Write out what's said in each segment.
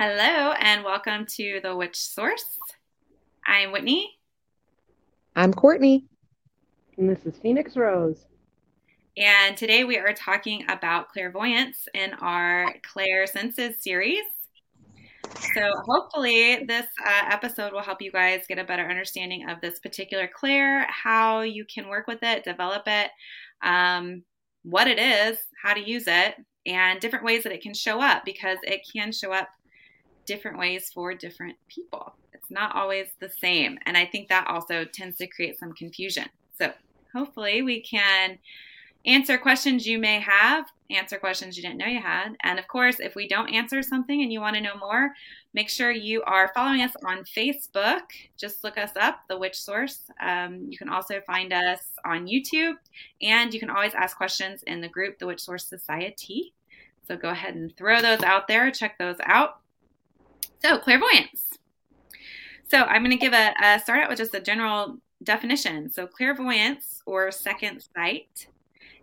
Hello, and welcome to The Witch Source. I'm Whitney. I'm Courtney. And this is Phoenix Rose. And today we are talking about clairvoyance in our Clair Senses series. So, hopefully, this uh, episode will help you guys get a better understanding of this particular clair, how you can work with it, develop it, um, what it is, how to use it, and different ways that it can show up because it can show up different ways for different people. It's not always the same. And I think that also tends to create some confusion. So hopefully we can answer questions you may have, answer questions you didn't know you had. And of course, if we don't answer something and you want to know more, make sure you are following us on Facebook. Just look us up, The Witch Source. Um, you can also find us on YouTube, and you can always ask questions in the group, The Witch Source Society. So go ahead and throw those out there, check those out. So, clairvoyance. So, I'm going to give a, a start out with just a general definition. So, clairvoyance or second sight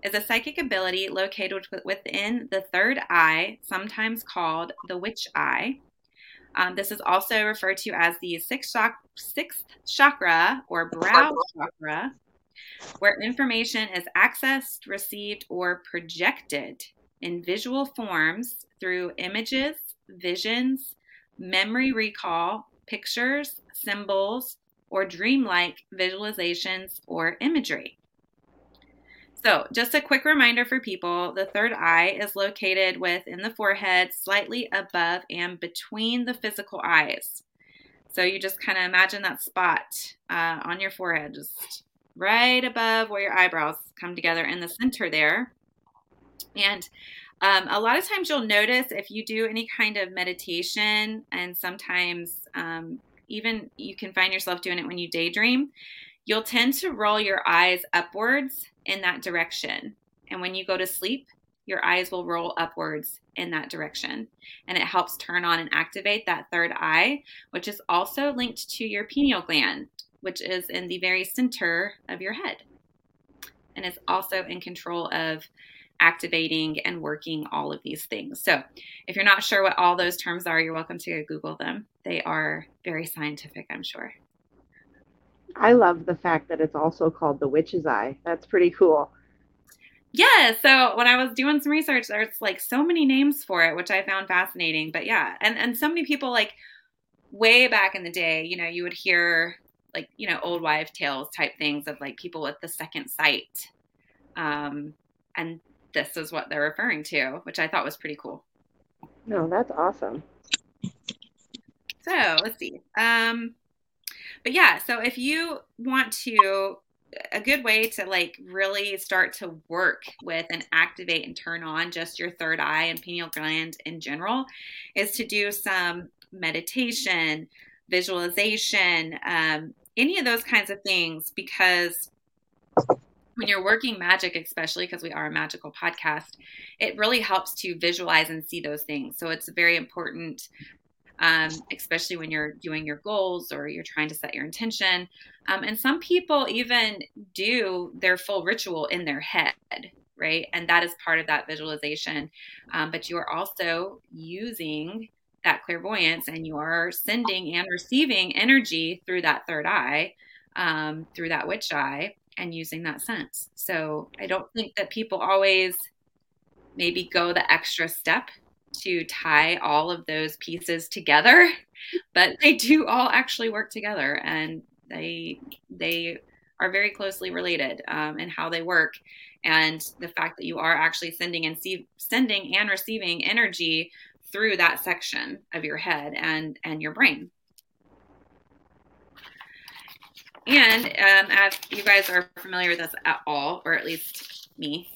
is a psychic ability located within the third eye, sometimes called the witch eye. Um, this is also referred to as the sixth, sixth chakra or brow chakra, where information is accessed, received, or projected in visual forms through images, visions, memory recall, pictures, symbols, or dreamlike visualizations or imagery. So, just a quick reminder for people the third eye is located within the forehead, slightly above and between the physical eyes. So, you just kind of imagine that spot uh, on your forehead, just right above where your eyebrows come together in the center there. And um, a lot of times you'll notice if you do any kind of meditation, and sometimes um, even you can find yourself doing it when you daydream, you'll tend to roll your eyes upwards in that direction. And when you go to sleep, your eyes will roll upwards in that direction. And it helps turn on and activate that third eye, which is also linked to your pineal gland, which is in the very center of your head and is also in control of activating and working all of these things. So, if you're not sure what all those terms are, you're welcome to Google them. They are very scientific, I'm sure. I love the fact that it's also called the witch's eye. That's pretty cool. Yeah, so when I was doing some research, there's like so many names for it, which I found fascinating. But yeah, and and so many people like way back in the day, you know, you would hear like you know old wives' tales type things of like people with the second sight, um, and this is what they're referring to, which I thought was pretty cool. No, that's awesome. So let's see. Um, but yeah, so if you want to, a good way to like really start to work with and activate and turn on just your third eye and pineal gland in general is to do some meditation, visualization, um, any of those kinds of things because when you're working magic, especially because we are a magical podcast, it really helps to visualize and see those things. So it's very important, um, especially when you're doing your goals or you're trying to set your intention. Um, and some people even do their full ritual in their head, right? And that is part of that visualization. Um, but you are also using that clairvoyance and you are sending and receiving energy through that third eye, um, through that witch eye and using that sense. So I don't think that people always maybe go the extra step to tie all of those pieces together, but they do all actually work together and they they are very closely related um, in how they work and the fact that you are actually sending and see, sending and receiving energy through that section of your head and and your brain And um, as you guys are familiar with us at all, or at least me,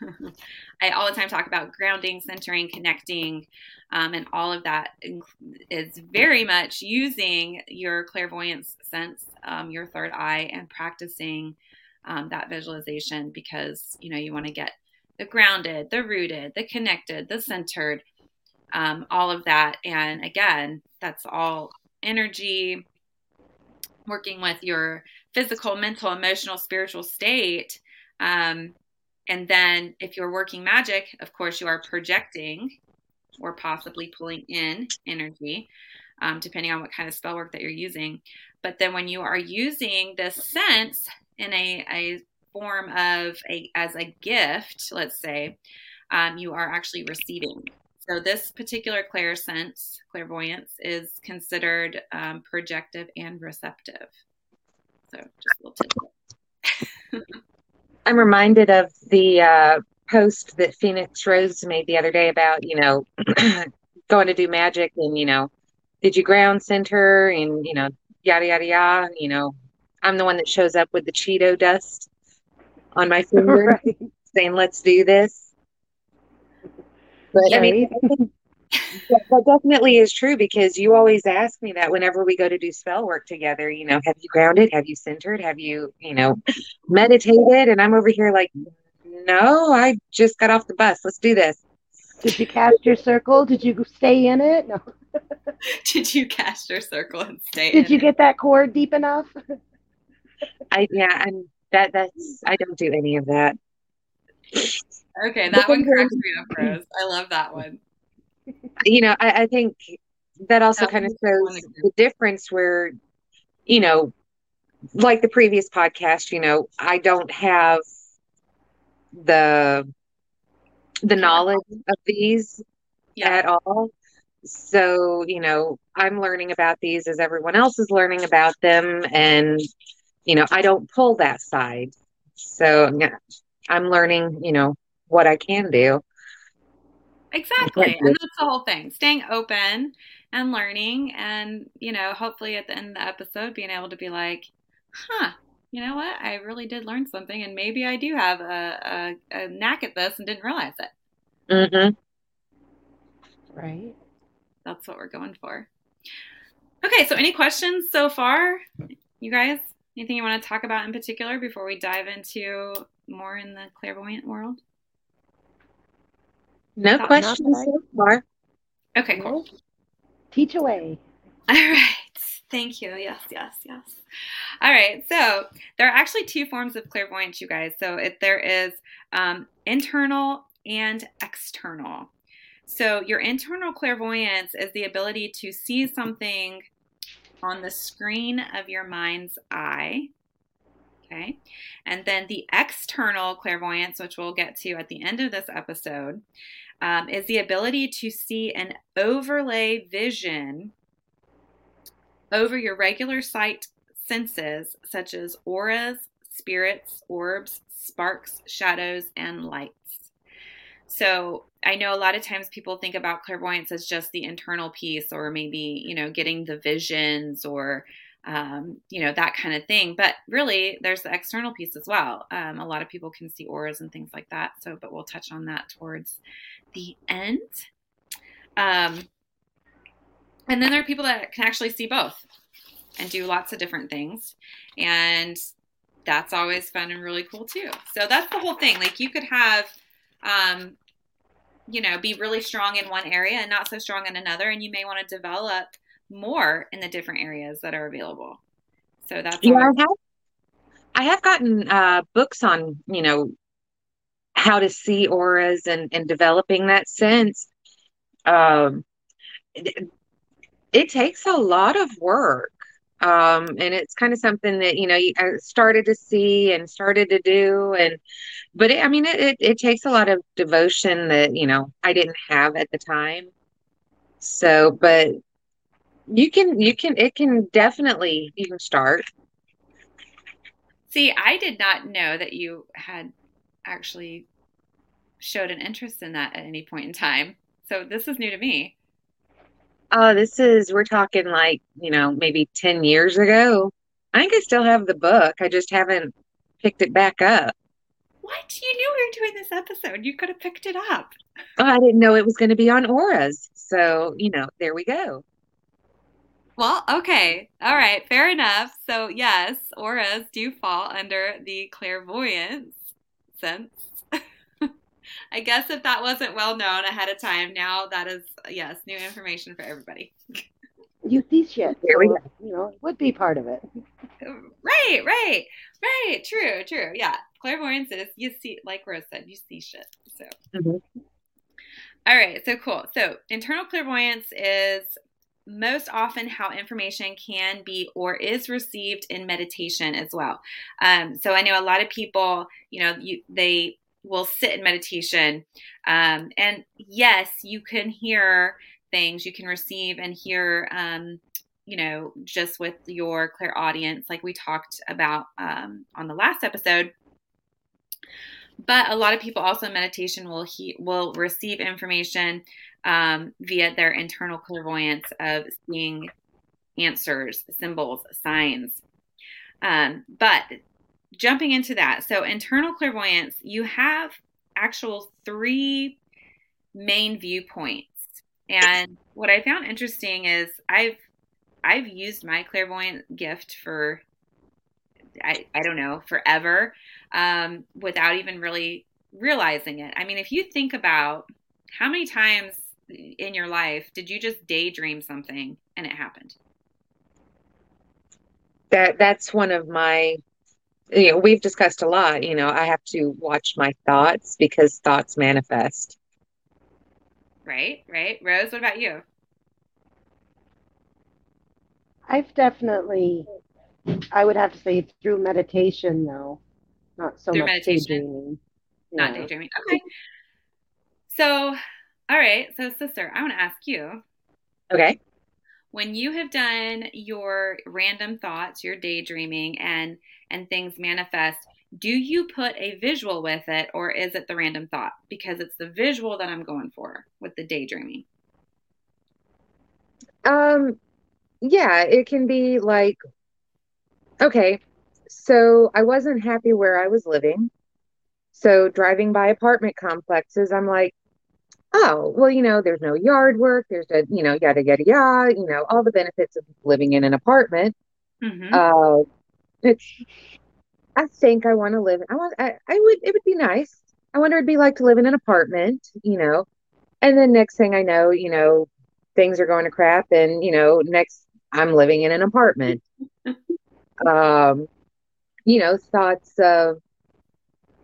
I all the time talk about grounding, centering, connecting, um, and all of that is very much using your clairvoyance sense, um, your third eye, and practicing um, that visualization because you know you want to get the grounded, the rooted, the connected, the centered, um, all of that. And again, that's all energy working with your physical, mental, emotional, spiritual state. Um, and then if you're working magic, of course, you are projecting or possibly pulling in energy, um, depending on what kind of spell work that you're using. But then when you are using this sense in a, a form of a as a gift, let's say, um, you are actually receiving. So this particular clairsense, clairvoyance, is considered um, projective and receptive. So just a little tidbit. I'm reminded of the uh, post that Phoenix Rose made the other day about, you know, going to do magic and, you know, did you ground center and, you know, yada, yada, yada. You know, I'm the one that shows up with the Cheeto dust on my finger right. saying, let's do this. But right. I mean, I think that, that definitely is true because you always ask me that whenever we go to do spell work together, you know, have you grounded? Have you centered? Have you, you know, meditated? And I'm over here like, no, I just got off the bus. Let's do this. Did you cast your circle? Did you stay in it? No. Did you cast your circle and stay? Did you it? get that cord deep enough? I yeah, and that that's I don't do any of that. Okay, that one cracks me up, Rose. I love that one. You know, I, I think that also that kind of shows the difference where, you know, like the previous podcast, you know, I don't have the the knowledge of these yeah. at all. So, you know, I'm learning about these as everyone else is learning about them. And, you know, I don't pull that side. So I'm learning, you know, what I can do. Exactly. And that's the whole thing staying open and learning. And, you know, hopefully at the end of the episode, being able to be like, huh, you know what? I really did learn something. And maybe I do have a, a, a knack at this and didn't realize it. Mm-hmm. Right. That's what we're going for. Okay. So, any questions so far, you guys? Anything you want to talk about in particular before we dive into more in the clairvoyant world? No Not questions so far. Okay, cool. Teach away. All right. Thank you. Yes, yes, yes. All right. So there are actually two forms of clairvoyance, you guys. So if there is um, internal and external. So your internal clairvoyance is the ability to see something on the screen of your mind's eye. Okay. And then the external clairvoyance, which we'll get to at the end of this episode, um, is the ability to see an overlay vision over your regular sight senses, such as auras, spirits, orbs, sparks, shadows, and lights. So I know a lot of times people think about clairvoyance as just the internal piece, or maybe, you know, getting the visions or, um, you know, that kind of thing. But really, there's the external piece as well. Um, a lot of people can see auras and things like that. So, but we'll touch on that towards the end. Um, and then there are people that can actually see both and do lots of different things. And that's always fun and really cool too. So that's the whole thing. Like you could have um, you know, be really strong in one area and not so strong in another. And you may want to develop more in the different areas that are available. So that's yeah. I have, I have gotten uh, books on you know how to see auras and and developing that sense. Um, it, it takes a lot of work. Um, and it's kind of something that you know I started to see and started to do, and but it, I mean it, it, it takes a lot of devotion that you know I didn't have at the time. So, but you can you can it can definitely you can start. See, I did not know that you had actually showed an interest in that at any point in time. So this is new to me. Oh, this is, we're talking like, you know, maybe 10 years ago. I think I still have the book. I just haven't picked it back up. What? You knew we were doing this episode. You could have picked it up. Oh, I didn't know it was going to be on auras. So, you know, there we go. Well, okay. All right. Fair enough. So, yes, auras do fall under the clairvoyance sense. I guess if that wasn't well known ahead of time, now that is yes, new information for everybody. You see shit. Here we go. You know, would be part of it. Right, right, right. True, true. Yeah, clairvoyance is you see, like Rose said, you see shit. So, mm-hmm. All right, so cool. So, internal clairvoyance is most often how information can be or is received in meditation as well. Um, so, I know a lot of people, you know, you, they will sit in meditation, um, and yes, you can hear things, you can receive and hear. Um, you know, just with your clairaudience, like we talked about um, on the last episode. But a lot of people also in meditation will he will receive information um, via their internal clairvoyance of seeing answers, symbols, signs. Um, but jumping into that, so internal clairvoyance, you have actual three main viewpoints. And what I found interesting is I've I've used my clairvoyant gift for I, I don't know forever um, without even really realizing it. I mean, if you think about how many times in your life did you just daydream something and it happened? That that's one of my you know, we've discussed a lot, you know, I have to watch my thoughts because thoughts manifest. Right, right. Rose, what about you? I've definitely I would have to say through meditation though. Not so through much meditation. daydreaming. Yeah. Not daydreaming. Okay. So, all right. So, sister, I want to ask you. Okay. When you have done your random thoughts, your daydreaming, and and things manifest, do you put a visual with it, or is it the random thought? Because it's the visual that I'm going for with the daydreaming. Um, yeah, it can be like, okay, so I wasn't happy where I was living. So driving by apartment complexes, I'm like, oh, well, you know, there's no yard work. There's a, you know, yada, yada, yada, you know, all the benefits of living in an apartment. Mm-hmm. Uh, it's, I think I want to live, I want, I, I would, it would be nice. I wonder it'd be like to live in an apartment, you know, and then next thing I know, you know, things are going to crap and, you know, next I'm living in an apartment. um, you know, thoughts of,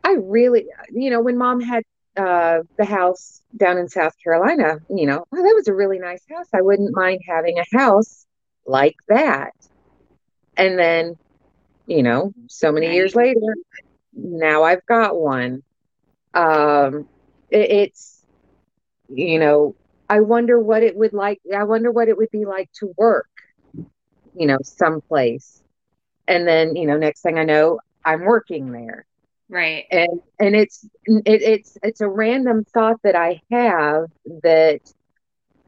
I really, you know, when mom had uh, the house down in South Carolina, you know, oh, that was a really nice house. I wouldn't mind having a house like that. And then, you know, so many years later, now I've got one. Um, it, it's, you know, I wonder what it would like. I wonder what it would be like to work, you know, someplace and then you know next thing i know i'm working there right and and it's it, it's it's a random thought that i have that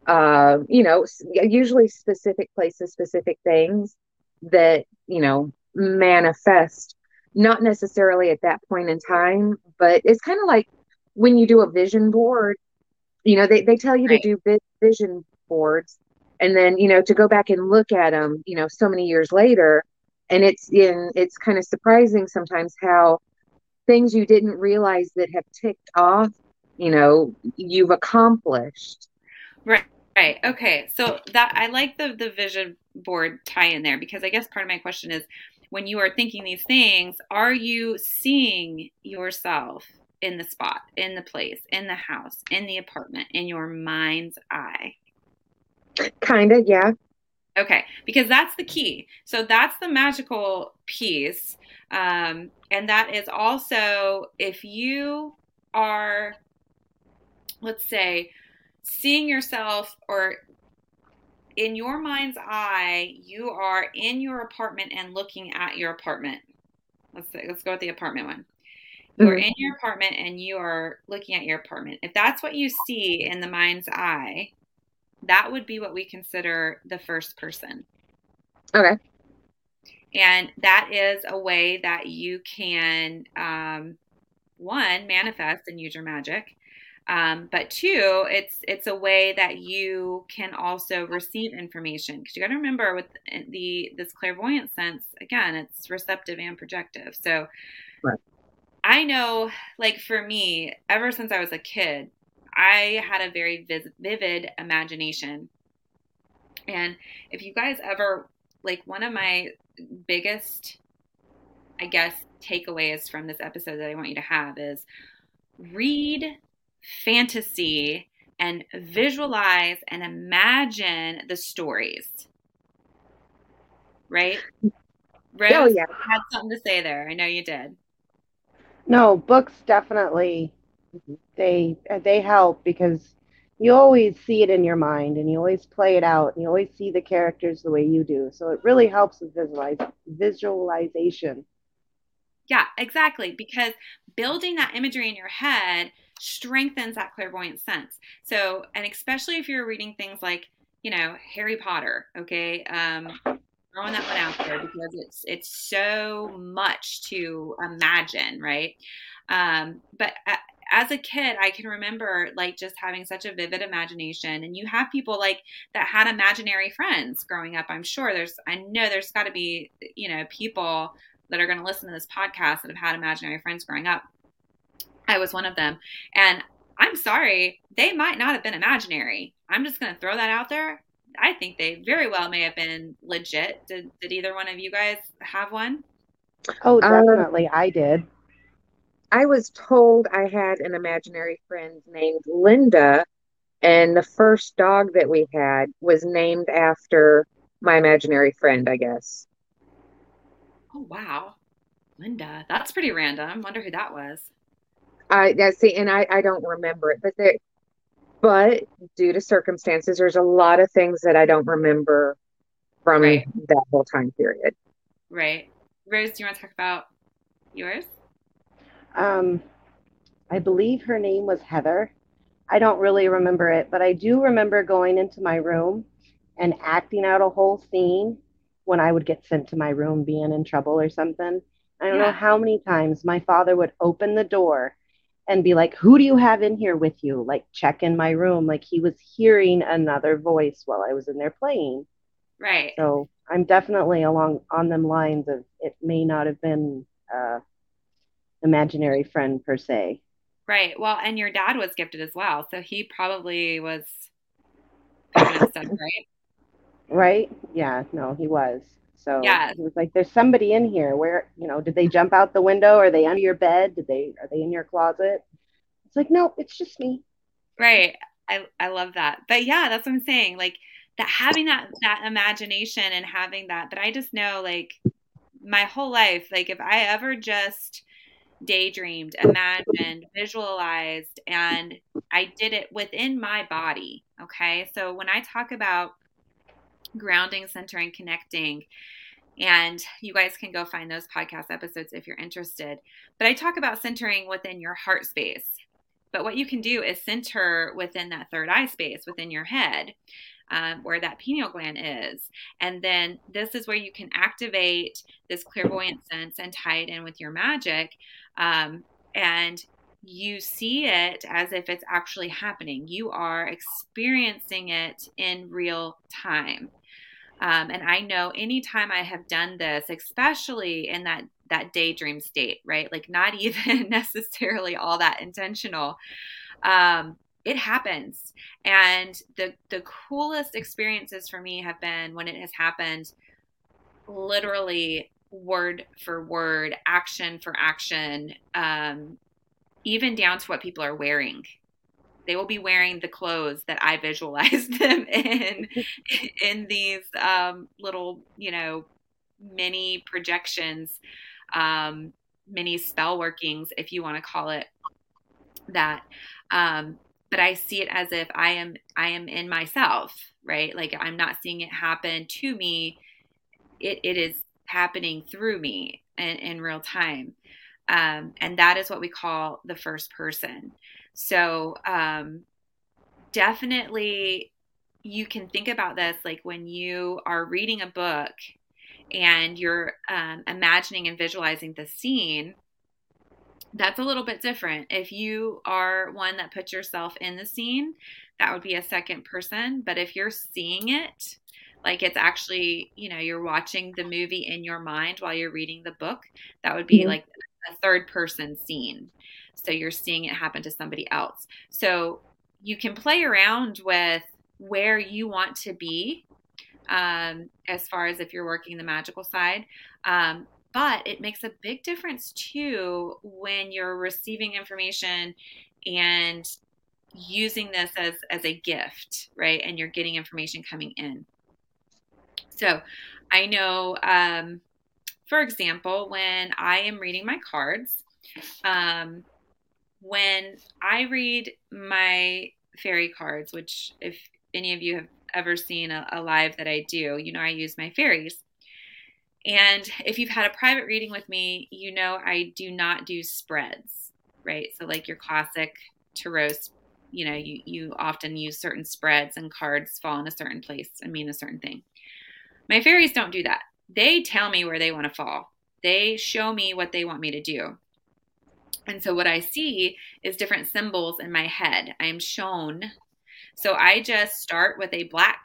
uh, you know usually specific places specific things that you know manifest not necessarily at that point in time but it's kind of like when you do a vision board you know they, they tell you right. to do vision boards and then you know to go back and look at them you know so many years later and it's in it's kind of surprising sometimes how things you didn't realize that have ticked off you know you've accomplished right right okay so that i like the the vision board tie in there because i guess part of my question is when you are thinking these things are you seeing yourself in the spot in the place in the house in the apartment in your mind's eye kind of yeah Okay, because that's the key. So that's the magical piece. Um, and that is also if you are, let's say, seeing yourself or in your mind's eye, you are in your apartment and looking at your apartment. Let's say, let's go with the apartment one. You are mm-hmm. in your apartment and you are looking at your apartment. If that's what you see in the mind's eye, that would be what we consider the first person. Okay. And that is a way that you can, um, one, manifest and use your magic. Um, but two, it's it's a way that you can also receive information because you got to remember with the this clairvoyant sense again, it's receptive and projective. So, right. I know, like for me, ever since I was a kid, I had a very vivid imagination. And if you guys ever, like, one of my biggest, I guess, takeaways from this episode that I want you to have is read fantasy and visualize and imagine the stories. Right? Rose oh, yeah. had something to say there. I know you did. No, books definitely they they help because you always see it in your mind and you always play it out and you always see the characters the way you do. So it really helps with visualize, visualization. Yeah, exactly. Because building that imagery in your head strengthens that clairvoyant sense. So, and especially if you're reading things like, you know, Harry Potter, okay? Um, throwing that one out there because it's it's so much to imagine, right? Um, but as a kid, I can remember like just having such a vivid imagination. And you have people like that had imaginary friends growing up. I'm sure there's, I know there's got to be, you know, people that are going to listen to this podcast that have had imaginary friends growing up. I was one of them. And I'm sorry, they might not have been imaginary. I'm just going to throw that out there. I think they very well may have been legit. Did, did either one of you guys have one? Oh, definitely. Um, I did. I was told I had an imaginary friend named Linda, and the first dog that we had was named after my imaginary friend, I guess. Oh wow, Linda, that's pretty random. Wonder who that was. I yeah, see, and I I don't remember it, but there, but due to circumstances, there's a lot of things that I don't remember from right. that whole time period. Right, Rose, do you want to talk about yours? Um, I believe her name was Heather. I don't really remember it, but I do remember going into my room and acting out a whole scene when I would get sent to my room being in trouble or something. I don't yeah. know how many times my father would open the door and be like, Who do you have in here with you? Like, check in my room. Like, he was hearing another voice while I was in there playing. Right. So I'm definitely along on them lines of it may not have been uh, imaginary friend per se. Right. Well, and your dad was gifted as well, so he probably was stuff, right? Right? Yeah. No, he was. So yeah. he was like, "There's somebody in here. Where you know? Did they jump out the window? Are they under your bed? Did they? Are they in your closet?" It's like, no, it's just me. Right. I I love that. But yeah, that's what I'm saying. Like that having that that imagination and having that. But I just know like my whole life, like if I ever just daydreamed, imagined, visualized, and I did it within my body. Okay. So when I talk about grounding, centering, connecting, and you guys can go find those podcast episodes if you're interested. But I talk about centering within your heart space. But what you can do is center within that third eye space within your head. Um, where that pineal gland is. And then this is where you can activate this clairvoyant sense and tie it in with your magic um, and you see it as if it's actually happening. You are experiencing it in real time. Um, and I know anytime I have done this, especially in that that daydream state, right? Like not even necessarily all that intentional. Um, it happens. And the the coolest experiences for me have been when it has happened literally word for word, action for action, um, even down to what people are wearing. They will be wearing the clothes that I visualized them in in these um, little, you know, mini projections, um, mini spell workings, if you want to call it that. Um, but I see it as if I am I am in myself, right? Like I'm not seeing it happen to me. It it is happening through me in, in real time. Um, and that is what we call the first person. So, um, definitely, you can think about this like when you are reading a book and you're um, imagining and visualizing the scene. That's a little bit different. If you are one that puts yourself in the scene, that would be a second person. But if you're seeing it, like it's actually you know you're watching the movie in your mind while you're reading the book that would be mm-hmm. like a third person scene so you're seeing it happen to somebody else so you can play around with where you want to be um, as far as if you're working the magical side um, but it makes a big difference too when you're receiving information and using this as as a gift, right? And you're getting information coming in. So, I know, um, for example, when I am reading my cards, um, when I read my fairy cards, which if any of you have ever seen a, a live that I do, you know I use my fairies. And if you've had a private reading with me, you know I do not do spreads, right? So like your classic tarot, you know, you you often use certain spreads and cards fall in a certain place and mean a certain thing. My fairies don't do that. They tell me where they want to fall. They show me what they want me to do. And so what I see is different symbols in my head. I'm shown. So I just start with a black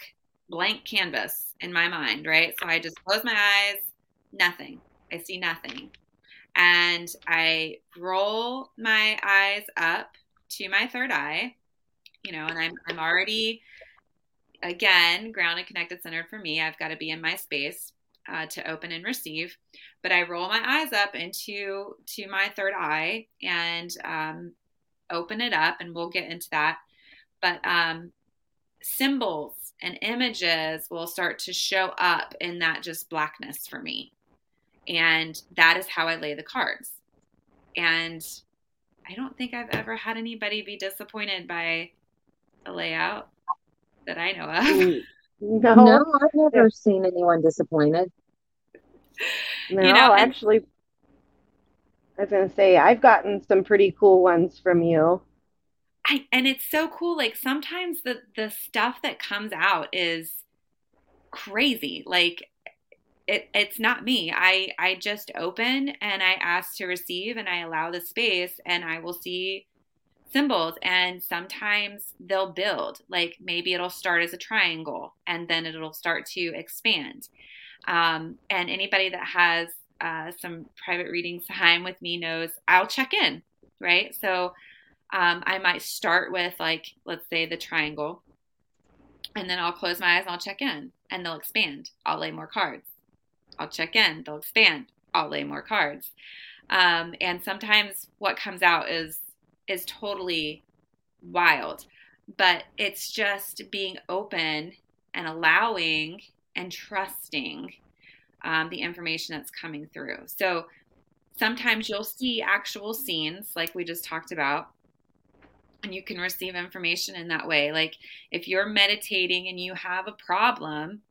blank canvas in my mind, right? So I just close my eyes, nothing. I see nothing. And I roll my eyes up to my third eye, you know, and I'm I'm already again grounded, connected, centered for me. I've got to be in my space uh, to open and receive. But I roll my eyes up into to my third eye and um, open it up, and we'll get into that. But um, symbols and images will start to show up in that just blackness for me. And that is how I lay the cards. And I don't think I've ever had anybody be disappointed by a layout that I know of. No, no I've never seen anyone disappointed. No, you know, actually, I was going to say, I've gotten some pretty cool ones from you. I, and it's so cool. Like sometimes the the stuff that comes out is crazy. Like it, it's not me. I I just open and I ask to receive and I allow the space and I will see symbols and sometimes they'll build. Like maybe it'll start as a triangle and then it'll start to expand. Um, and anybody that has uh, some private readings time with me knows I'll check in, right? So um, I might start with like, let's say the triangle, and then I'll close my eyes and I'll check in, and they'll expand. I'll lay more cards. I'll check in. They'll expand. I'll lay more cards. Um, and sometimes what comes out is is totally wild, but it's just being open and allowing and trusting um, the information that's coming through. So sometimes you'll see actual scenes like we just talked about and you can receive information in that way. Like if you're meditating and you have a problem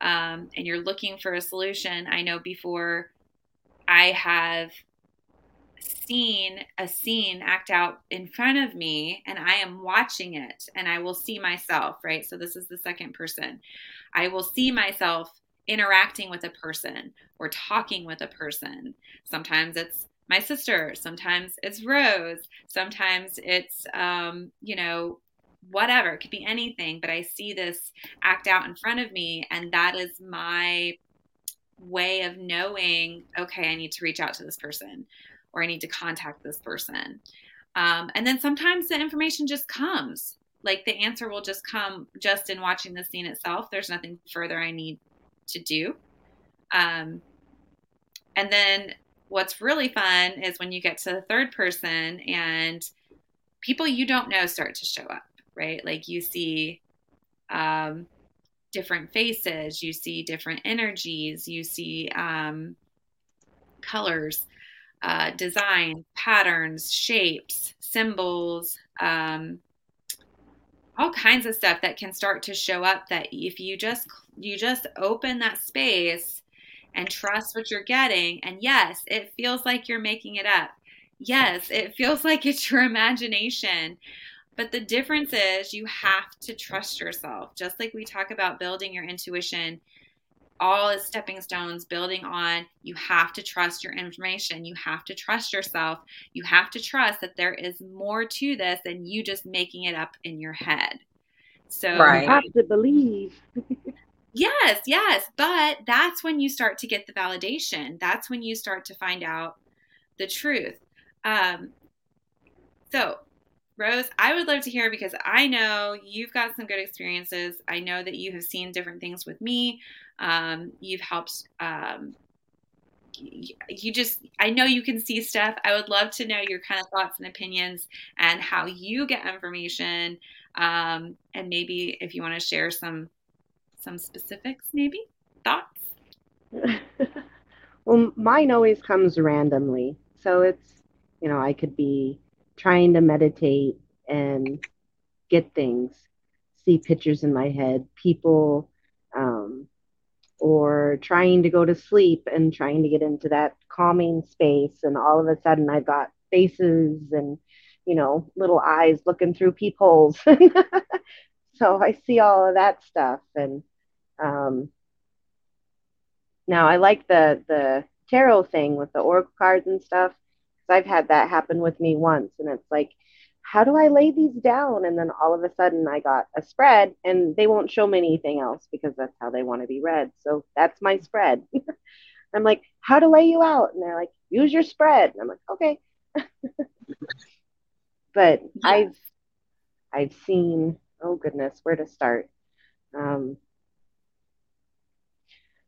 um, and you're looking for a solution, I know before I have seen a scene act out in front of me and I am watching it and I will see myself, right? So this is the second person. I will see myself interacting with a person or talking with a person. Sometimes it's my sister. Sometimes it's Rose. Sometimes it's, um, you know, whatever. It could be anything, but I see this act out in front of me, and that is my way of knowing okay, I need to reach out to this person or I need to contact this person. Um, and then sometimes the information just comes. Like the answer will just come just in watching the scene itself. There's nothing further I need to do. Um, and then what's really fun is when you get to the third person and people you don't know start to show up, right? Like you see um, different faces, you see different energies, you see um, colors, uh, design, patterns, shapes, symbols, um, all kinds of stuff that can start to show up. That if you just you just open that space and trust what you're getting. And yes, it feels like you're making it up. Yes, it feels like it's your imagination. But the difference is you have to trust yourself. Just like we talk about building your intuition, all is stepping stones building on you have to trust your information you have to trust yourself you have to trust that there is more to this than you just making it up in your head so right. you have to believe Yes, yes. But that's when you start to get the validation. That's when you start to find out the truth. Um, so, Rose, I would love to hear because I know you've got some good experiences. I know that you have seen different things with me. Um, you've helped um, you just i know you can see stuff. I would love to know your kind of thoughts and opinions and how you get information. Um, and maybe if you want to share some some specifics maybe? Thoughts? Well mine always comes randomly. So it's you know i could be trying to meditate and get things see pictures in my head people or trying to go to sleep and trying to get into that calming space. And all of a sudden i've got faces and you know little eyes looking through peepholes. So i see all of that stuff. And um, now i like the the tarot thing with the oracle cards and stuff. Because i've had that happen with me once. And it's like how do I lay these down? And then all of a sudden I got a spread and they won't show me anything else because that's how they want to be read. So that's my spread. I'm like, how to lay you out? And they're like, use your spread. And I'm like, okay. but yeah. I've I've seen, oh goodness, where to start. Um,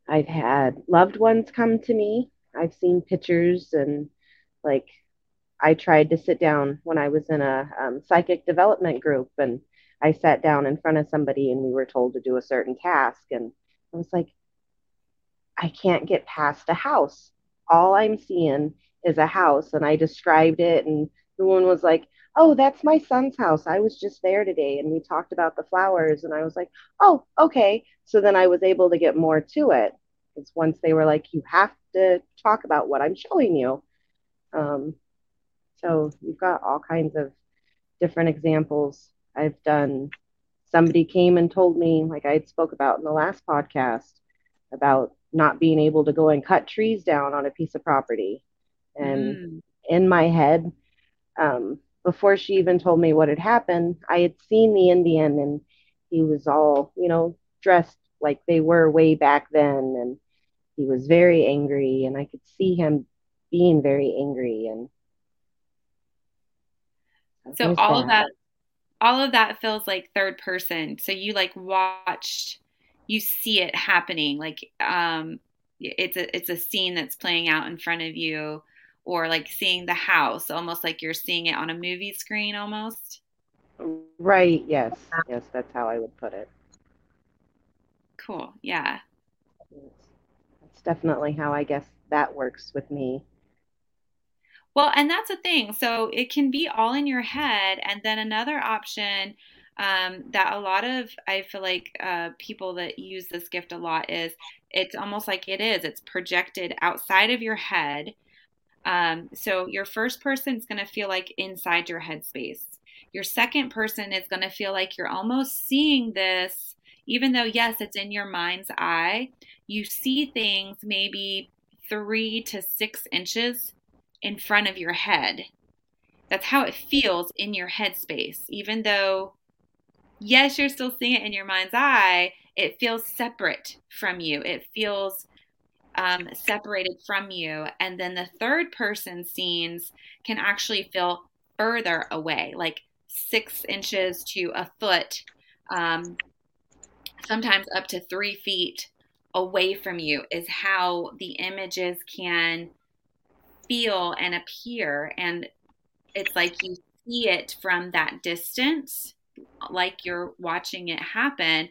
I've had loved ones come to me. I've seen pictures and like I tried to sit down when I was in a um, psychic development group and I sat down in front of somebody and we were told to do a certain task. And I was like, I can't get past a house. All I'm seeing is a house. And I described it. And the one was like, Oh, that's my son's house. I was just there today and we talked about the flowers. And I was like, Oh, okay. So then I was able to get more to it. Because once they were like, You have to talk about what I'm showing you. Um, so you've got all kinds of different examples. I've done, somebody came and told me, like I spoke about in the last podcast, about not being able to go and cut trees down on a piece of property. And mm. in my head, um, before she even told me what had happened, I had seen the Indian and he was all, you know, dressed like they were way back then. And he was very angry, and I could see him being very angry. And so all of that all of that feels like third person. So you like watched you see it happening like um it's a it's a scene that's playing out in front of you or like seeing the house almost like you're seeing it on a movie screen almost. Right yes yes that's how i would put it. Cool yeah. That's definitely how i guess that works with me well, and that's a thing. So it can be all in your head. And then another option um, that a lot of, I feel like uh, people that use this gift a lot is it's almost like it is, it's projected outside of your head. Um, so your first person is going to feel like inside your headspace. Your second person is going to feel like you're almost seeing this, even though, yes, it's in your mind's eye. You see things maybe three to six inches in front of your head. That's how it feels in your headspace. Even though, yes, you're still seeing it in your mind's eye, it feels separate from you. It feels um, separated from you. And then the third person scenes can actually feel further away, like six inches to a foot, um, sometimes up to three feet away from you, is how the images can feel and appear. And it's like you see it from that distance, like you're watching it happen.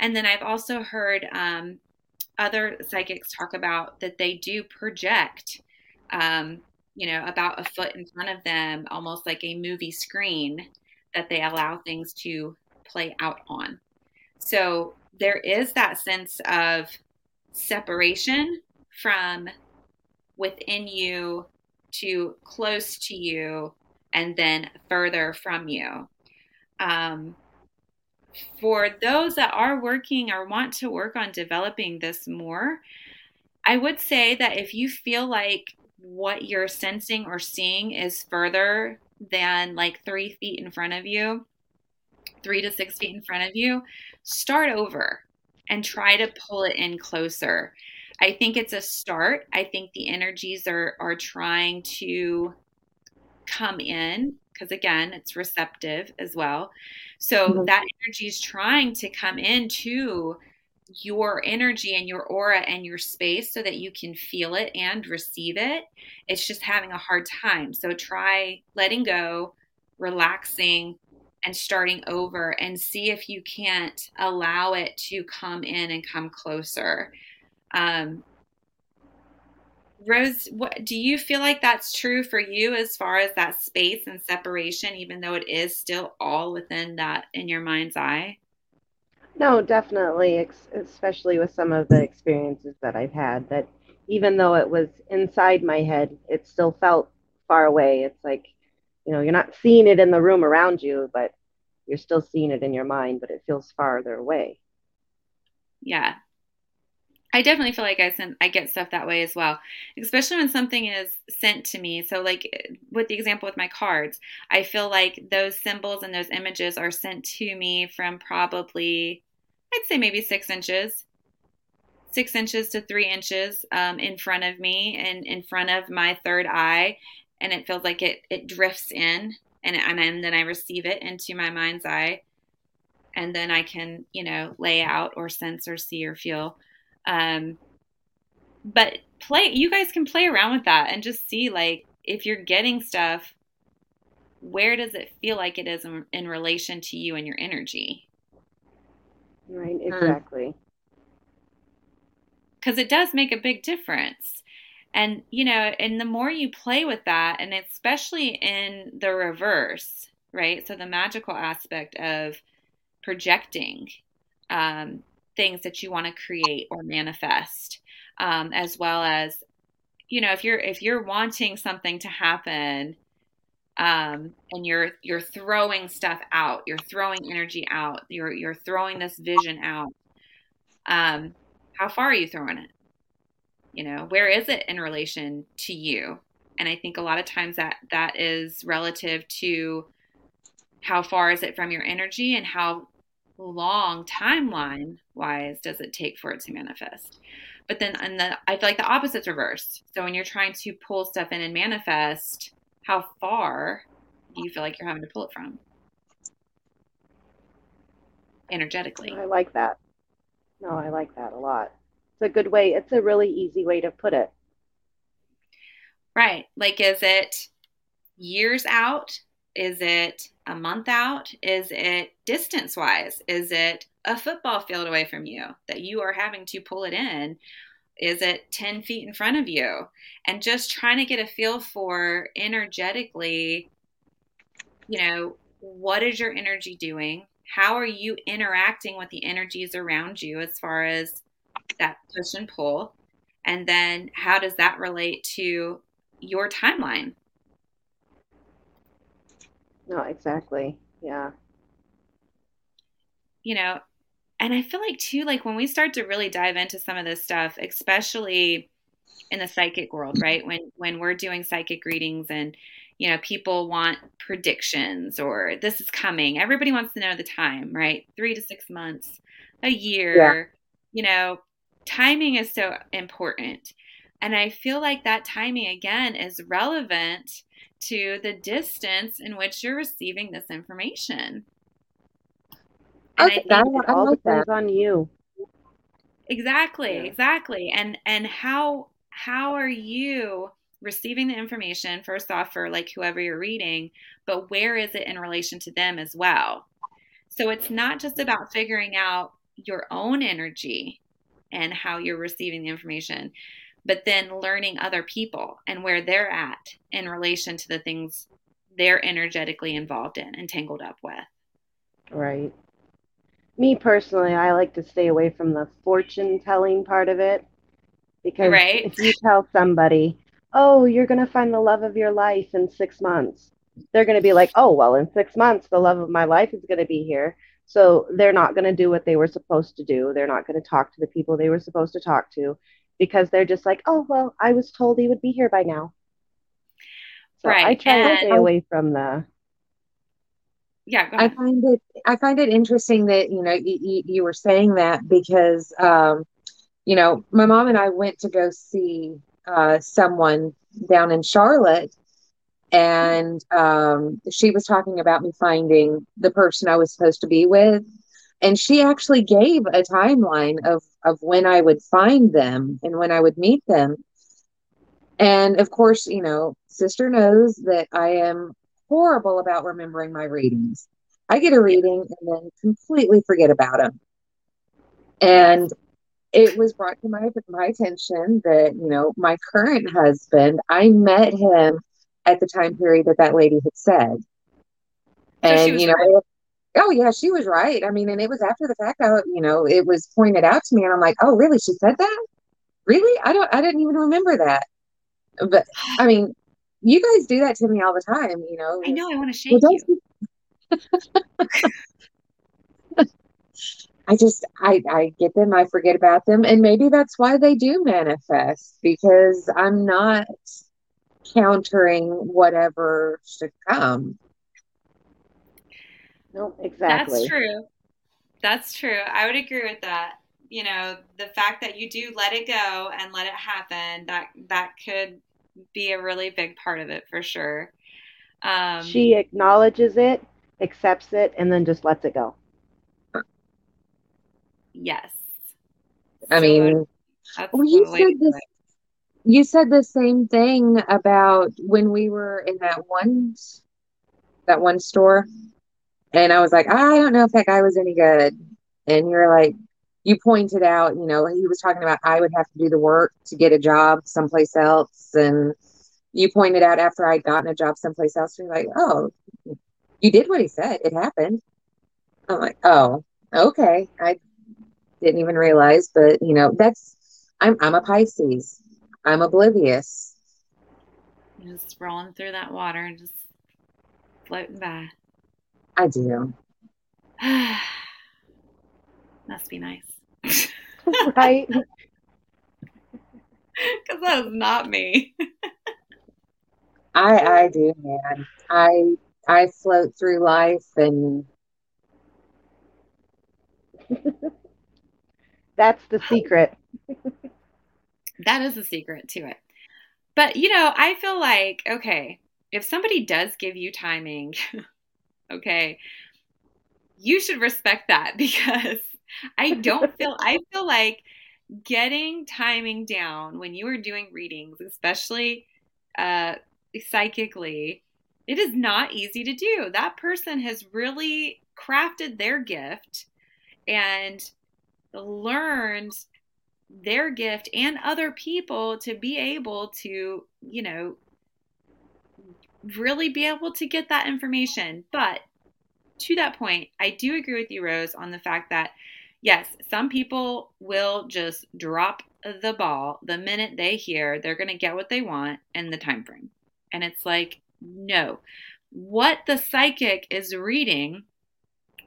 And then I've also heard um, other psychics talk about that they do project, um, you know, about a foot in front of them, almost like a movie screen that they allow things to play out on. So there is that sense of separation from within you to close to you and then further from you. Um, for those that are working or want to work on developing this more, I would say that if you feel like what you're sensing or seeing is further than like three feet in front of you, three to six feet in front of you, start over and try to pull it in closer. I think it's a start. I think the energies are are trying to come in because again, it's receptive as well. So mm-hmm. that energy is trying to come into your energy and your aura and your space so that you can feel it and receive it. It's just having a hard time. So try letting go, relaxing, and starting over and see if you can't allow it to come in and come closer. Um, Rose, what do you feel like that's true for you as far as that space and separation, even though it is still all within that in your mind's eye? No, definitely, especially with some of the experiences that I've had, that even though it was inside my head, it still felt far away. It's like, you know, you're not seeing it in the room around you, but you're still seeing it in your mind, but it feels farther away. Yeah, I definitely feel like I send I get stuff that way as well, especially when something is sent to me. So like with the example with my cards, I feel like those symbols and those images are sent to me from probably I'd say maybe six inches, six inches to three inches um, in front of me and in front of my third eye, and it feels like it it drifts in and and then I receive it into my mind's eye, and then I can you know lay out or sense or see or feel um, but play, you guys can play around with that and just see like if you're getting stuff, where does it feel like it is in, in relation to you and your energy? Right, exactly. Because it does make a big difference. And, you know, and the more you play with that, and especially in the reverse, right? So the magical aspect of projecting um, things that you want to create or manifest um, as well as you know if you're if you're wanting something to happen um, and you're you're throwing stuff out you're throwing energy out you're you're throwing this vision out um, how far are you throwing it? You know where is it in relation to you? And i think a lot of times that that is relative to how far is it from your energy and how long timeline wise does it take for it to manifest? But then, and the, I feel like the opposite's reversed. So when you're trying to pull stuff in and manifest, how far do you feel like you're having to pull it from? Energetically. I like that. No, I like that a lot. It's a good way. It's a really easy way to put it. Right. Like, is it years out? Is it a month out? Is it distance wise? Is it a football field away from you that you are having to pull it in? Is it 10 feet in front of you? And just trying to get a feel for energetically, you know, what is your energy doing? How are you interacting with the energies around you as far as that push and pull? And then how does that relate to your timeline? No, exactly. Yeah. You know, and I feel like too, like when we start to really dive into some of this stuff, especially in the psychic world, right? When when we're doing psychic readings and you know people want predictions or this is coming, everybody wants to know the time, right? Three to six months, a year. Yeah. You know, timing is so important. And I feel like that timing again is relevant to the distance in which you're receiving this information. And okay, I think it all depends on you. Exactly, yeah. exactly. And and how how are you receiving the information first off for like whoever you're reading, but where is it in relation to them as well? So it's not just about figuring out your own energy and how you're receiving the information, but then learning other people and where they're at in relation to the things they're energetically involved in and tangled up with. Right. Me personally, I like to stay away from the fortune telling part of it because right. if you tell somebody, oh, you're going to find the love of your life in six months, they're going to be like, oh, well, in six months, the love of my life is going to be here. So they're not going to do what they were supposed to do. They're not going to talk to the people they were supposed to talk to because they're just like, oh, well, I was told he would be here by now. So right. I try and to stay away from the. Yeah, I find it. I find it interesting that you know you, you were saying that because um, you know my mom and I went to go see uh, someone down in Charlotte, and um, she was talking about me finding the person I was supposed to be with, and she actually gave a timeline of of when I would find them and when I would meet them. And of course, you know, sister knows that I am horrible about remembering my readings. I get a reading and then completely forget about them. And it was brought to my my attention that you know my current husband, I met him at the time period that that lady had said, and you know, right. Oh yeah, she was right. I mean, and it was after the fact that you know it was pointed out to me, and I'm like, oh really? She said that? Really? I don't. I didn't even remember that. But I mean, you guys do that to me all the time. You know. I know. I want to shake well, you. I just I I get them, I forget about them, and maybe that's why they do manifest because I'm not countering whatever should come. No, exactly. That's true. That's true. I would agree with that. You know, the fact that you do let it go and let it happen, that that could be a really big part of it for sure. Um, she acknowledges it, accepts it, and then just lets it go. Yes. I mean, well, you said this. You said the same thing about when we were in that one, that one store, and I was like, ah, I don't know if that guy was any good. And you're like, you pointed out, you know, he was talking about I would have to do the work to get a job someplace else, and you pointed out after I'd gotten a job someplace else, you're like, oh, you did what he said. It happened. I'm like, oh, okay. I didn't even realize, but you know, that's I'm I'm a Pisces. I'm oblivious. Just rolling through that water and just floating by. I do. Must be nice. right? Because that is not me. I I do, man. I I float through life and That's the secret. that is the secret to it. But, you know, I feel like, okay, if somebody does give you timing, okay, you should respect that because I don't feel, I feel like getting timing down when you are doing readings, especially uh, psychically, it is not easy to do. That person has really crafted their gift and learned their gift and other people to be able to, you know, really be able to get that information. But to that point, I do agree with you, Rose, on the fact that yes, some people will just drop the ball the minute they hear they're going to get what they want in the time frame. And it's like, no. What the psychic is reading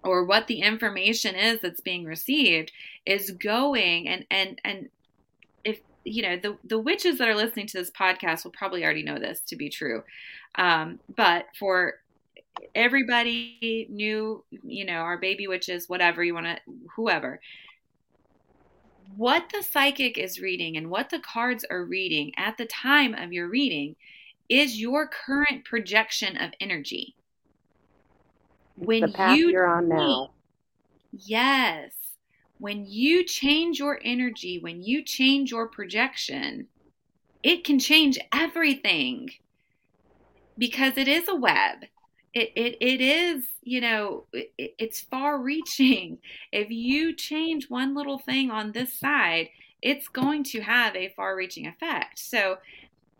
or what the information is that's being received is going and and and you know the the witches that are listening to this podcast will probably already know this to be true um, but for everybody new you know our baby witches whatever you want to whoever what the psychic is reading and what the cards are reading at the time of your reading is your current projection of energy when the path you you're on now. Yes. When you change your energy, when you change your projection, it can change everything because it is a web. It, it, it is, you know, it, it's far reaching. If you change one little thing on this side, it's going to have a far reaching effect. So,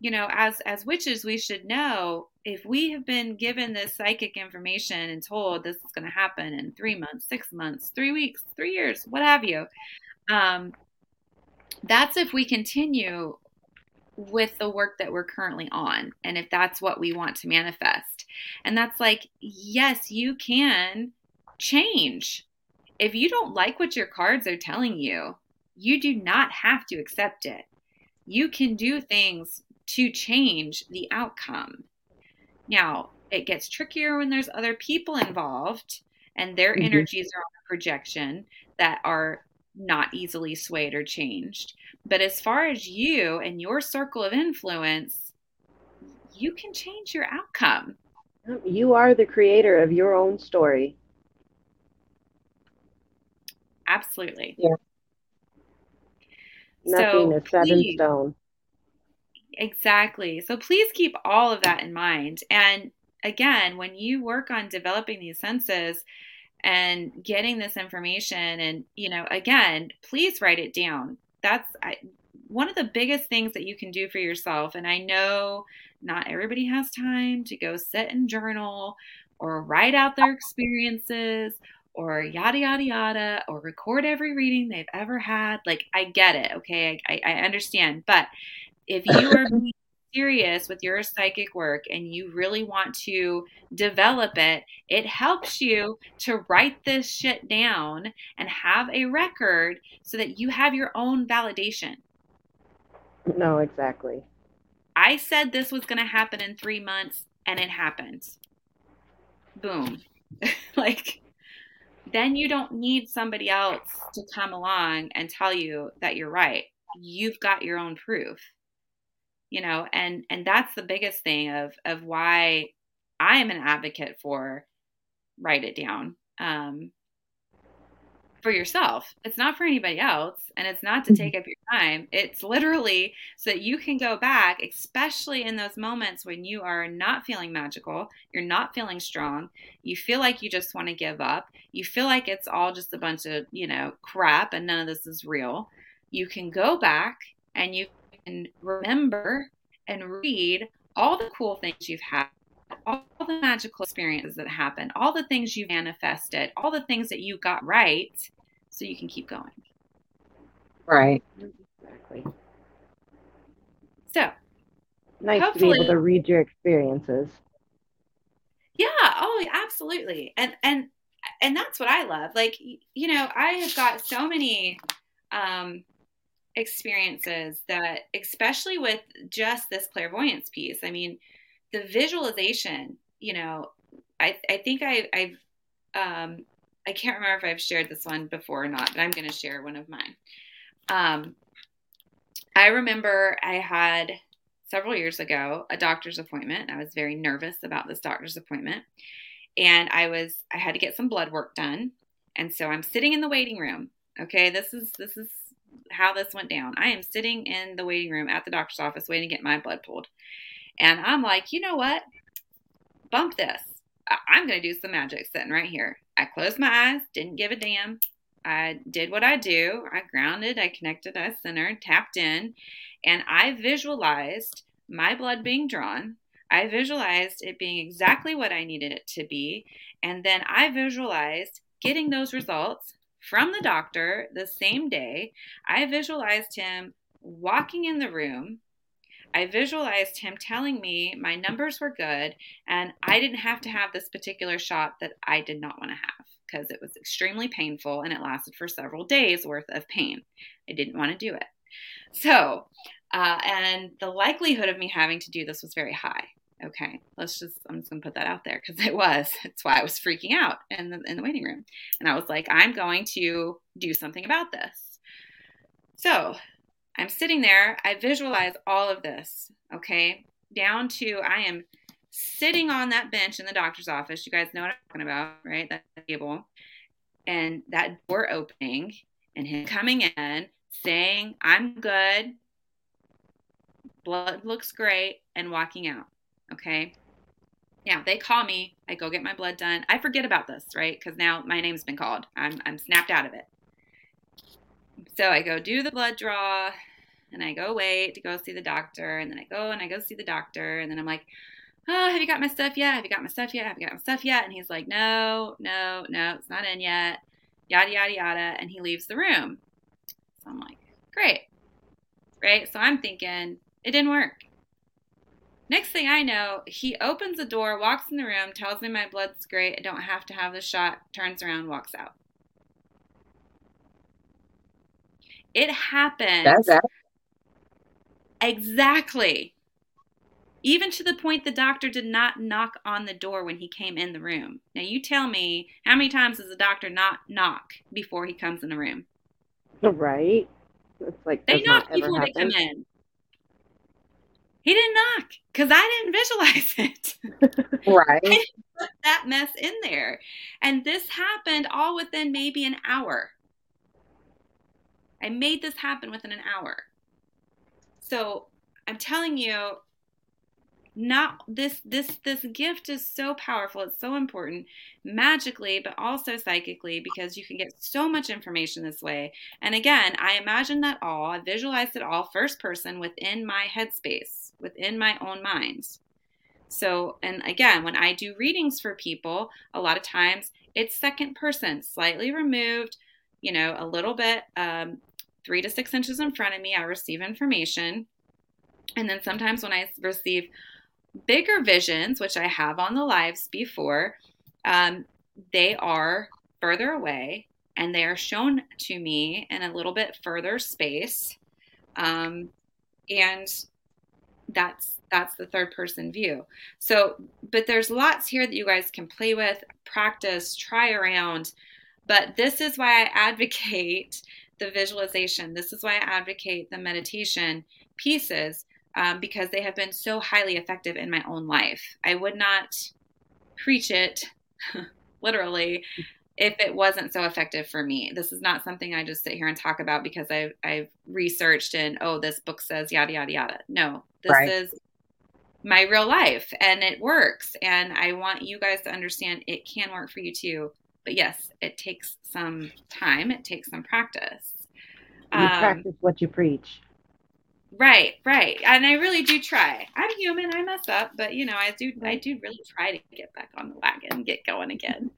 you know, as as witches, we should know if we have been given this psychic information and told this is going to happen in three months, six months, three weeks, three years, what have you. Um, that's if we continue with the work that we're currently on and if that's what we want to manifest. And that's like, yes, you can change. If you don't like what your cards are telling you, you do not have to accept it. You can do things to change the outcome. Now, it gets trickier when there's other people involved and their mm-hmm. energies are on a projection that are not easily swayed or changed. But as far as you and your circle of influence, you can change your outcome. You are the creator of your own story. Absolutely. Yeah. Nothing So is set in stone. Exactly. So please keep all of that in mind. And again, when you work on developing these senses and getting this information, and you know, again, please write it down. That's I, one of the biggest things that you can do for yourself. And I know not everybody has time to go sit and journal or write out their experiences or yada yada yada or record every reading they've ever had like i get it okay i, I understand but if you are being serious with your psychic work and you really want to develop it it helps you to write this shit down and have a record so that you have your own validation. No, exactly. i said this was going to happen in three months and it happened. Boom. Like then you don't need somebody else to come along and tell you that you're right. You've got your own proof you know and and that's the biggest thing of of why i am an advocate for write it down um for yourself. It's not for anybody else and it's not to take up your time. It's literally so that you can go back especially in those moments when you are not feeling magical you're not feeling strong you feel like you just want to give up you feel like it's all just a bunch of you know crap and none of this is real you can go back and you can remember and read all the cool things you've had all the magical experiences that happened all the things you manifested all the things that you got right so you can keep going Right. Exactly. so Nice to be able to read your experiences. Yeah, oh, absolutely. And and and that's what I love. Like you know, I have got so many um experiences that especially with just this clairvoyance piece. I mean, the visualization, you know, I I think I I've um I can't remember if I've shared this one before or not, but I'm going to share one of mine. Um I remember I had several years ago a doctor's appointment. I was very nervous about this doctor's appointment. And I was I had to get some blood work done. And so I'm sitting in the waiting room. Okay, this is this is how this went down. I am sitting in the waiting room at the doctor's office waiting to get my blood pulled. And I'm like, you know what? Bump this. I- I'm going to do some magic sitting right here. I closed my eyes, didn't give a damn. I did what I do. I grounded, I connected, I centered, tapped in, and I visualized my blood being drawn. I visualized it being exactly what I needed it to be. And then I visualized getting those results from the doctor the same day. I visualized him walking in the room. I visualized him telling me my numbers were good and I didn't have to have this particular shot that I did not want to have because it was extremely painful and it lasted for several days worth of pain. I didn't want to do it. So, uh, and the likelihood of me having to do this was very high. Okay, let's just, I'm just gonna put that out there because it was. It's why I was freaking out in the, in the waiting room. And I was like, I'm going to do something about this. So I'm sitting there, I visualize all of this, okay, down to I am sitting on that bench in the doctor's office. You guys know what I'm talking about, right? That table. And that door opening and him coming in saying, I'm good, blood looks great, and walking out. Okay. Now they call me. I go get my blood done. I forget about this, right? Because now my name's been called. I'm I'm snapped out of it. So I go do the blood draw, and I go wait to go see the doctor, and then I go and I go see the doctor, and then I'm like, oh, have you got my stuff yet? Have you got my stuff yet? Have you got my stuff yet? And he's like, no, no, no, it's not in yet. Yada yada yada, and he leaves the room. So I'm like, great, right? So I'm thinking it didn't work. Next thing I know, he opens the door, walks in the room, tells me my blood's great. I don't have to have the shot, turns around, walks out. It happened Does that? exactly. Even to the point the doctor did not knock on the door when he came in the room. Now, you tell me, how many times does the doctor not knock before he comes in the room? Right? It's like They knock before they come in. He didn't knock because I didn't visualize it. Right. put that mess in there. And this happened all within maybe an hour. I made this happen within an hour. So I'm telling you, not this this this gift is so powerful it's so important magically but also psychically because you can get so much information this way and again i imagine that all i visualized it all first person within my headspace within my own mind so and again when i do readings for people a lot of times it's second person slightly removed you know a little bit um, three to six inches in front of me i receive information and then sometimes when i receive bigger visions, which I have on the lives before, um, they are further away and they are shown to me in a little bit further space. Um, and that's that's the third person view. So, but there's lots here that you guys can play with, practice, try around. But this is why I advocate the visualization. This is why I advocate the meditation pieces um, because they have been so highly effective in my own life. I would not preach it literally if it wasn't so effective for me. This is not something I just sit here and talk about because I've, I've researched and, oh, this book says yada, yada, yada. No, this right. is my real life and it works. And I want you guys to understand it can work for you too. But yes, it takes some time, it takes some practice. You um, practice what you preach. Right, right. And I really do try. I'm human, I mess up, but you know, I do I do really try to get back on the wagon and get going again.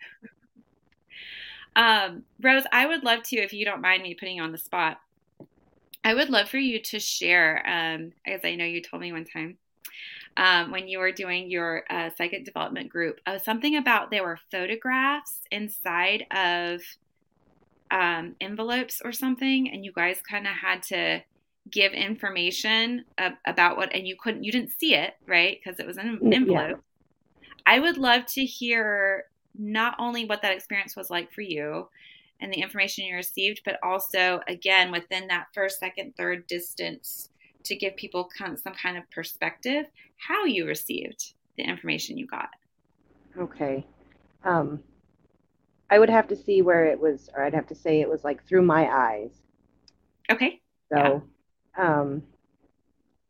um, Rose, I would love to, if you don't mind me putting you on the spot, I would love for you to share, um, as I know you told me one time, um, when you were doing your uh, psychic development group, uh, something about there were photographs inside of um, envelopes or something, and you guys kind of had to give information about what and you couldn't you didn't see it right because it was an envelope yeah. i would love to hear not only what that experience was like for you and the information you received but also again within that first second third distance to give people some kind of perspective how you received the information you got. Okay. Um i would have to see where it was or i'd have to say it was like through my eyes. Okay. So yeah. um,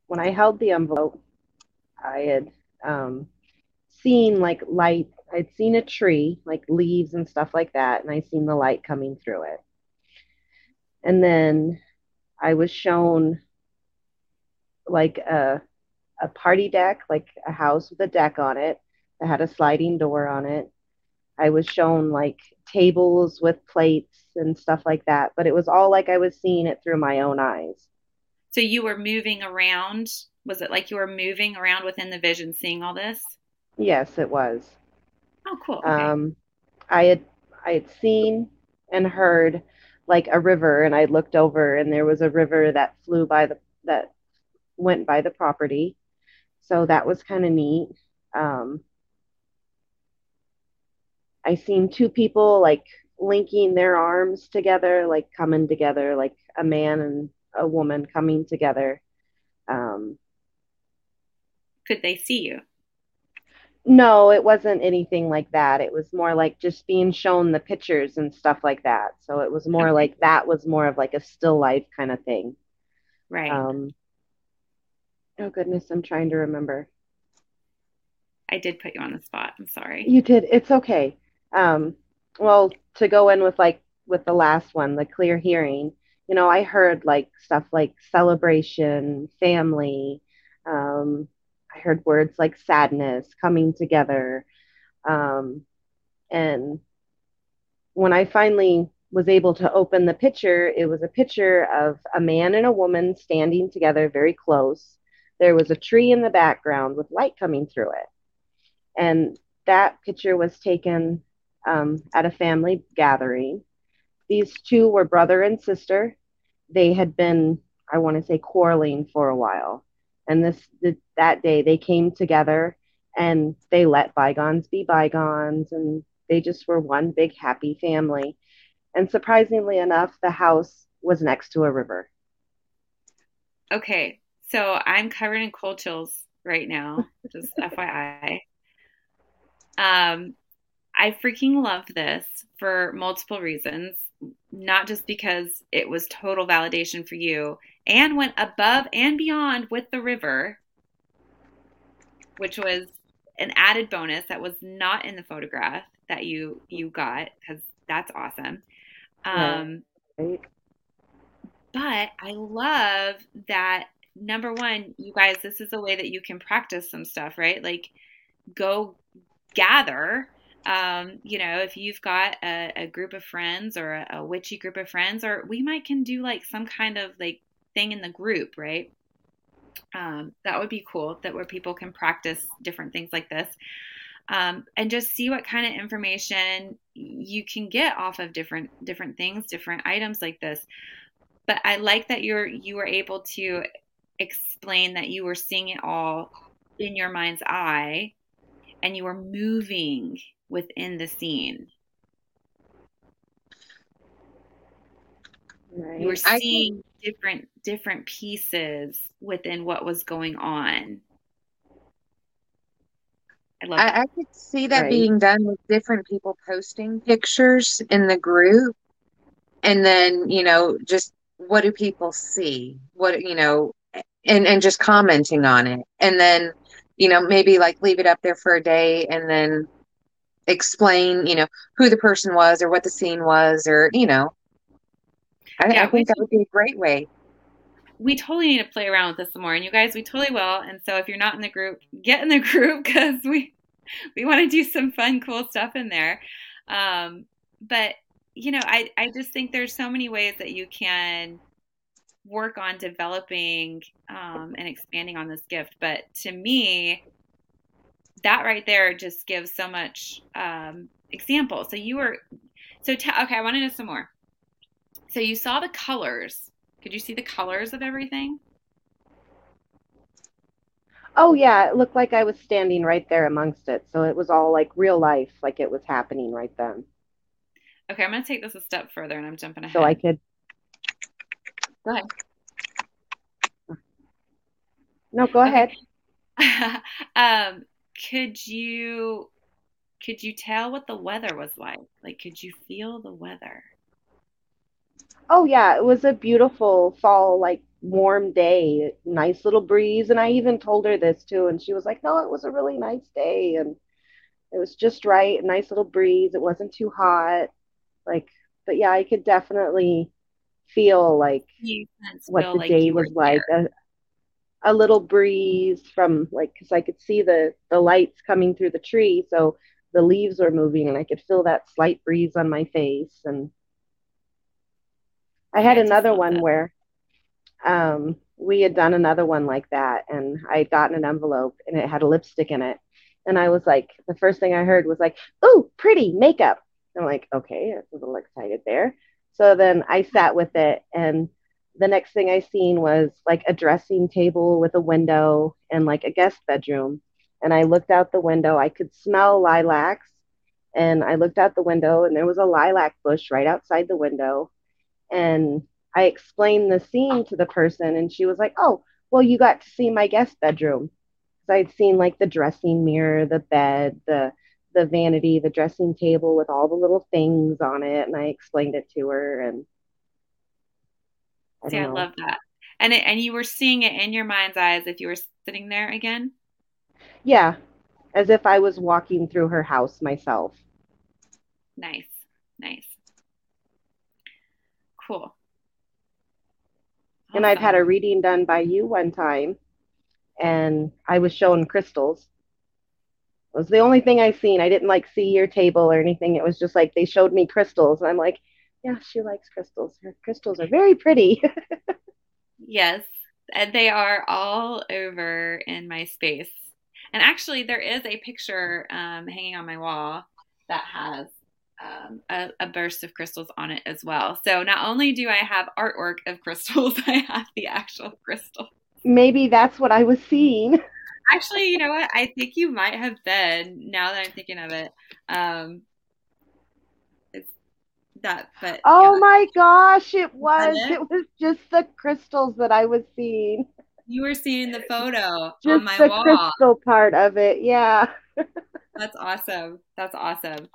when I held the envelope, I had um, seen like light. I'd seen a tree, like leaves and stuff like that, and I seen the light coming through it. And then I was shown like a a party deck, like a house with a deck on it that had a sliding door on it. I was shown like tables with plates and stuff like that, but it was all like I was seeing it through my own eyes. So you were moving around. Was it like you were moving around within the vision, seeing all this? Yes, it was. Oh, cool. Okay. Um, I had I had seen and heard like a river, and I looked over, and there was a river that flew by the that went by the property. So that was kind of neat. Um, I seen two people like linking their arms together, like coming together, like a man and a woman coming together. Um, Could they see you? No, it wasn't anything like that. It was more like just being shown the pictures and stuff like that. So it was more okay. like that was more of like a still life kind of thing. Right. Um, oh goodness, I'm trying to remember. I did put you on the spot. I'm sorry. You did. It's okay. Um, well, to go in with like with the last one, the clear hearing, you know, I heard like stuff like celebration, family. Um, I heard words like sadness, coming together. Um, and when I finally was able to open the picture, it was a picture of a man and a woman standing together very close. There was a tree in the background with light coming through it. And that picture was taken um, at a family gathering. These two were brother and sister they had been, I want to say, quarreling for a while. And this that day they came together and they let bygones be bygones and they just were one big happy family. And surprisingly enough, the house was next to a river. Okay, so I'm covered in cold chills right now, just FYI. Um, I freaking love this for multiple reasons, not just because it was total validation for you and went above and beyond with the river, which was an added bonus that was not in the photograph that you you got because that's awesome. Um, right. But I love that number one, you guys, this is a way that you can practice some stuff, right? Like go gather um, you know, if you've got a, a group of friends or a, a, witchy group of friends, or we might can do like some kind of like thing in the group, right? Um, that would be cool. That where people can practice different things like this, um, and just see what kind of information you can get off of different different things, different items like this. But I like that you're you were able to explain that you were seeing it all in your mind's eye and you were moving within the scene. Right. You were seeing different different pieces within what was going on. I, love I, I could see that right. being done with different people posting pictures in the group. And then, you know, just what do people see? What, you know, and, and just commenting on it. And then, you know, maybe like leave it up there for a day and then explain, you know, who the person was or what the scene was or, you know. I, yeah, I think that would be a great way. We totally need to play around with this some more. And you guys, we totally will. And so if you're not in the group, get in the group because we we want to do some fun, cool stuff in there. Um, but you know, I, I just think there's so many ways that you can work on developing um, and expanding on this gift. But to me, that right there just gives so much um, example. So you were, so t- okay, I want to know some more. So you saw the colors. Could you see the colors of everything? Oh yeah, it looked like I was standing right there amongst it. So it was all like real life, like it was happening right then. Okay, I'm gonna take this a step further, and I'm jumping ahead. So I could. Go ahead. No, go okay. ahead. um, could you could you tell what the weather was like? Like could you feel the weather? Oh yeah, it was a beautiful fall like warm day, nice little breeze and I even told her this too and she was like, "No, it was a really nice day and it was just right, nice little breeze. It wasn't too hot." Like but yeah, I could definitely feel like what the like day was like. A, a little breeze from like because I could see the the lights coming through the tree, so the leaves were moving, and I could feel that slight breeze on my face. And I had another one that. where um, we had done another one like that, and I had gotten an envelope, and it had a lipstick in it, and I was like, the first thing I heard was like, "Ooh, pretty makeup." I'm like, okay, I was a little excited there. So then I sat with it and the next thing I seen was like a dressing table with a window and like a guest bedroom. And I looked out the window. I could smell lilacs. And I looked out the window and there was a lilac bush right outside the window. And I explained the scene to the person and she was like, Oh, well, you got to see my guest bedroom. So I'd seen like the dressing mirror, the bed, the the vanity, the dressing table with all the little things on it. And I explained it to her and I See, I love that. And it, and you were seeing it in your mind's eyes if you were sitting there again. Yeah, as if I was walking through her house myself. Nice, nice, cool. And I've had a reading done by you one time, and I was shown crystals. It was the only thing I seen. I didn't like see your table or anything. It was just like they showed me crystals. And I'm like, yeah, she likes crystals. Her crystals are very pretty. yes, and they are all over in my space. And actually, there is a picture um, hanging on my wall that has um, a, a, burst of crystals on it as well. So not only do I have artwork of crystals, I have the actual crystal. Maybe that's what I was seeing. Actually, you know what? I think you might have been. Now that I'm thinking of it, um, that but oh yeah. my gosh it was it? it? was just the crystals that i was seeing you were seeing the photo just on my the wall crystal part of it yeah that's awesome that's awesome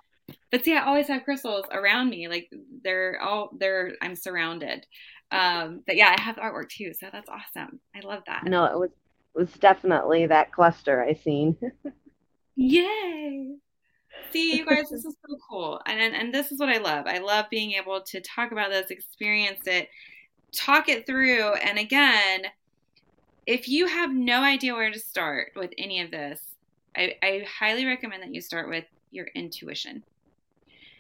but see, I always have crystals around me. Like they're all they're I'm surrounded. Um, but yeah, I have artwork too, so that's awesome. I love that. No, it was it was definitely that cluster I seen. Yay! See, you guys, this is so cool, and, and and this is what I love. I love being able to talk about this, experience it, talk it through, and again, if you have no idea where to start with any of this, I, I highly recommend that you start with your intuition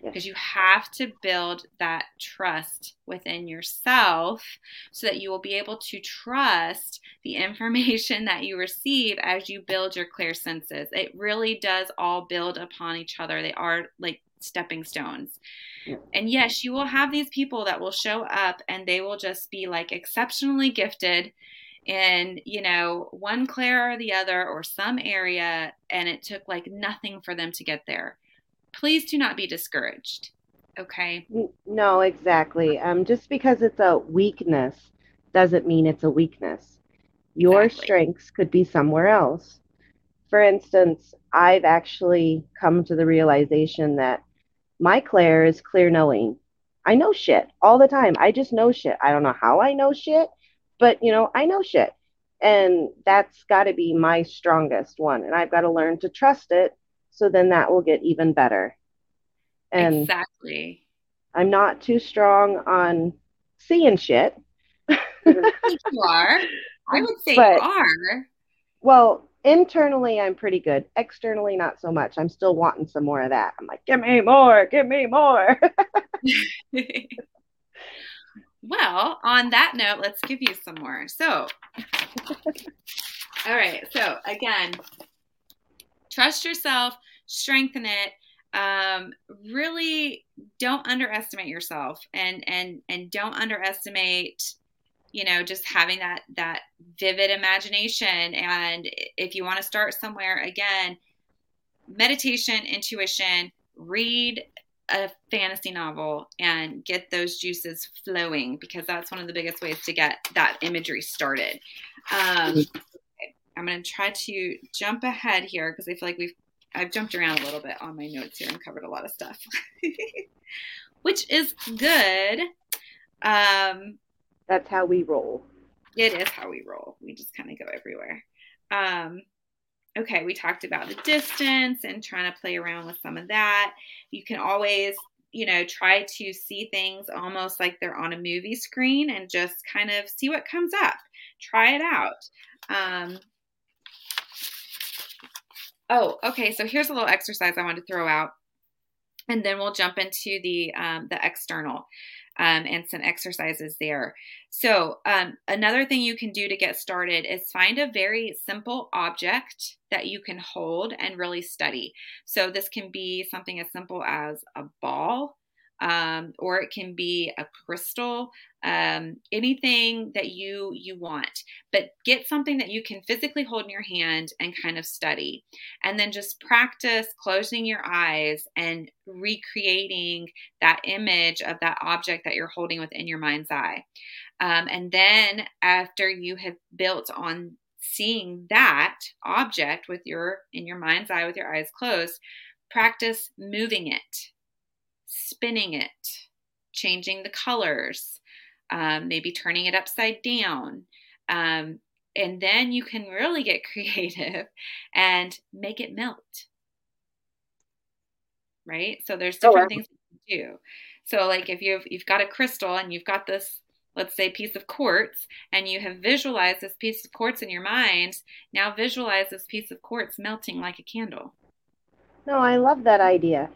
because you have to build that trust within yourself so that you will be able to trust the information that you receive as you build your clairsenses. It really does all build upon each other. They are like stepping stones. Yeah. And yes, you will have these people that will show up and they will just be like exceptionally gifted in, you know, one clair or the other or some area and it took like nothing for them to get there please do not be discouraged. Okay. No, exactly. Um, just because it's a weakness doesn't mean it's a weakness. Your exactly. strengths could be somewhere else. For instance, I've actually come to the realization that my clair is clear knowing. I know shit all the time. I just know shit. I don't know how I know shit, but you know, I know shit. And that's got to be my strongest one. And I've got to learn to trust it so then that will get even better. And exactly. I'm not too strong on seeing shit. you are. I would say but, you are. Well, internally I'm pretty good. Externally not so much. I'm still wanting some more of that. I'm like, give me more, give me more. well, on that note, let's give you some more. So, all right. So, again, trust yourself, strengthen it. Um, really don't underestimate yourself and and and don't underestimate you know just having that that vivid imagination and if you want to start somewhere again meditation intuition read a fantasy novel and get those juices flowing because that's one of the biggest ways to get that imagery started um, I'm going to try to jump ahead here because I feel like we've I've jumped around a little bit on my notes here and covered a lot of stuff, which is good. Um, That's how we roll. It is how we roll. We just kind of go everywhere. Um, okay, we talked about the distance and trying to play around with some of that. You can always, you know, try to see things almost like they're on a movie screen and just kind of see what comes up. Try it out. Um, Oh, okay. So here's a little exercise I want to throw out, and then we'll jump into the um, the external um, and some exercises there. So um, another thing you can do to get started is find a very simple object that you can hold and really study. So this can be something as simple as a ball um, or it can be a crystal, um, anything that you you want. But get something that you can physically hold in your hand and kind of study, and then just practice closing your eyes and recreating that image of that object that you're holding within your mind's eye. Um, and then after you have built on seeing that object with your in your mind's eye with your eyes closed, practice moving it spinning it, changing the colors, um, maybe turning it upside down. Um, and then you can really get creative and make it melt. Right? So there's oh, different oh, things you can do. So like if you've you've got a crystal and you've got this let's say piece of quartz and you have visualized this piece of quartz in your mind, now visualize this piece of quartz melting like a candle. No, I love that idea.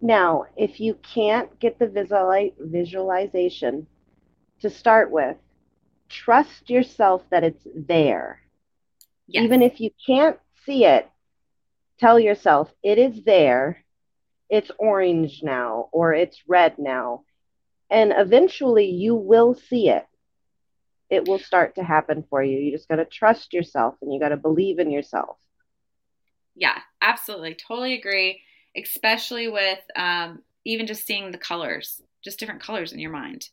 Now, if you can't get the visualization to start with, trust yourself that it's there. Yes. Even if you can't see it, tell yourself it is there. It's orange now or it's red now. And eventually you will see it. It will start to happen for you. You just got to trust yourself and you got to believe in yourself. Yeah, absolutely. Totally agree especially with um, even just seeing the colors, just different colors in your mind.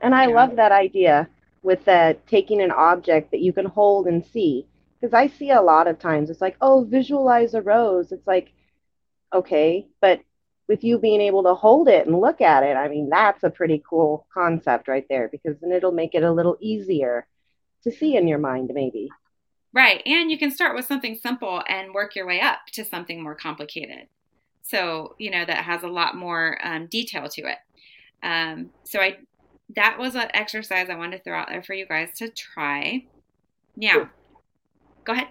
And I love that idea with the taking an object that you can hold and see. Because I see a lot of times it's like, oh, visualize a rose. It's like, okay, but with you being able to hold it and look at it, I mean, that's a pretty cool concept right there because then it'll make it a little easier to see in your mind, maybe. Right. And you can start with something simple and work your way up to something more complicated. So, you know, that has a lot more um, detail to it. Um, so, I that was an exercise I wanted to throw out there for you guys to try. Now, go ahead.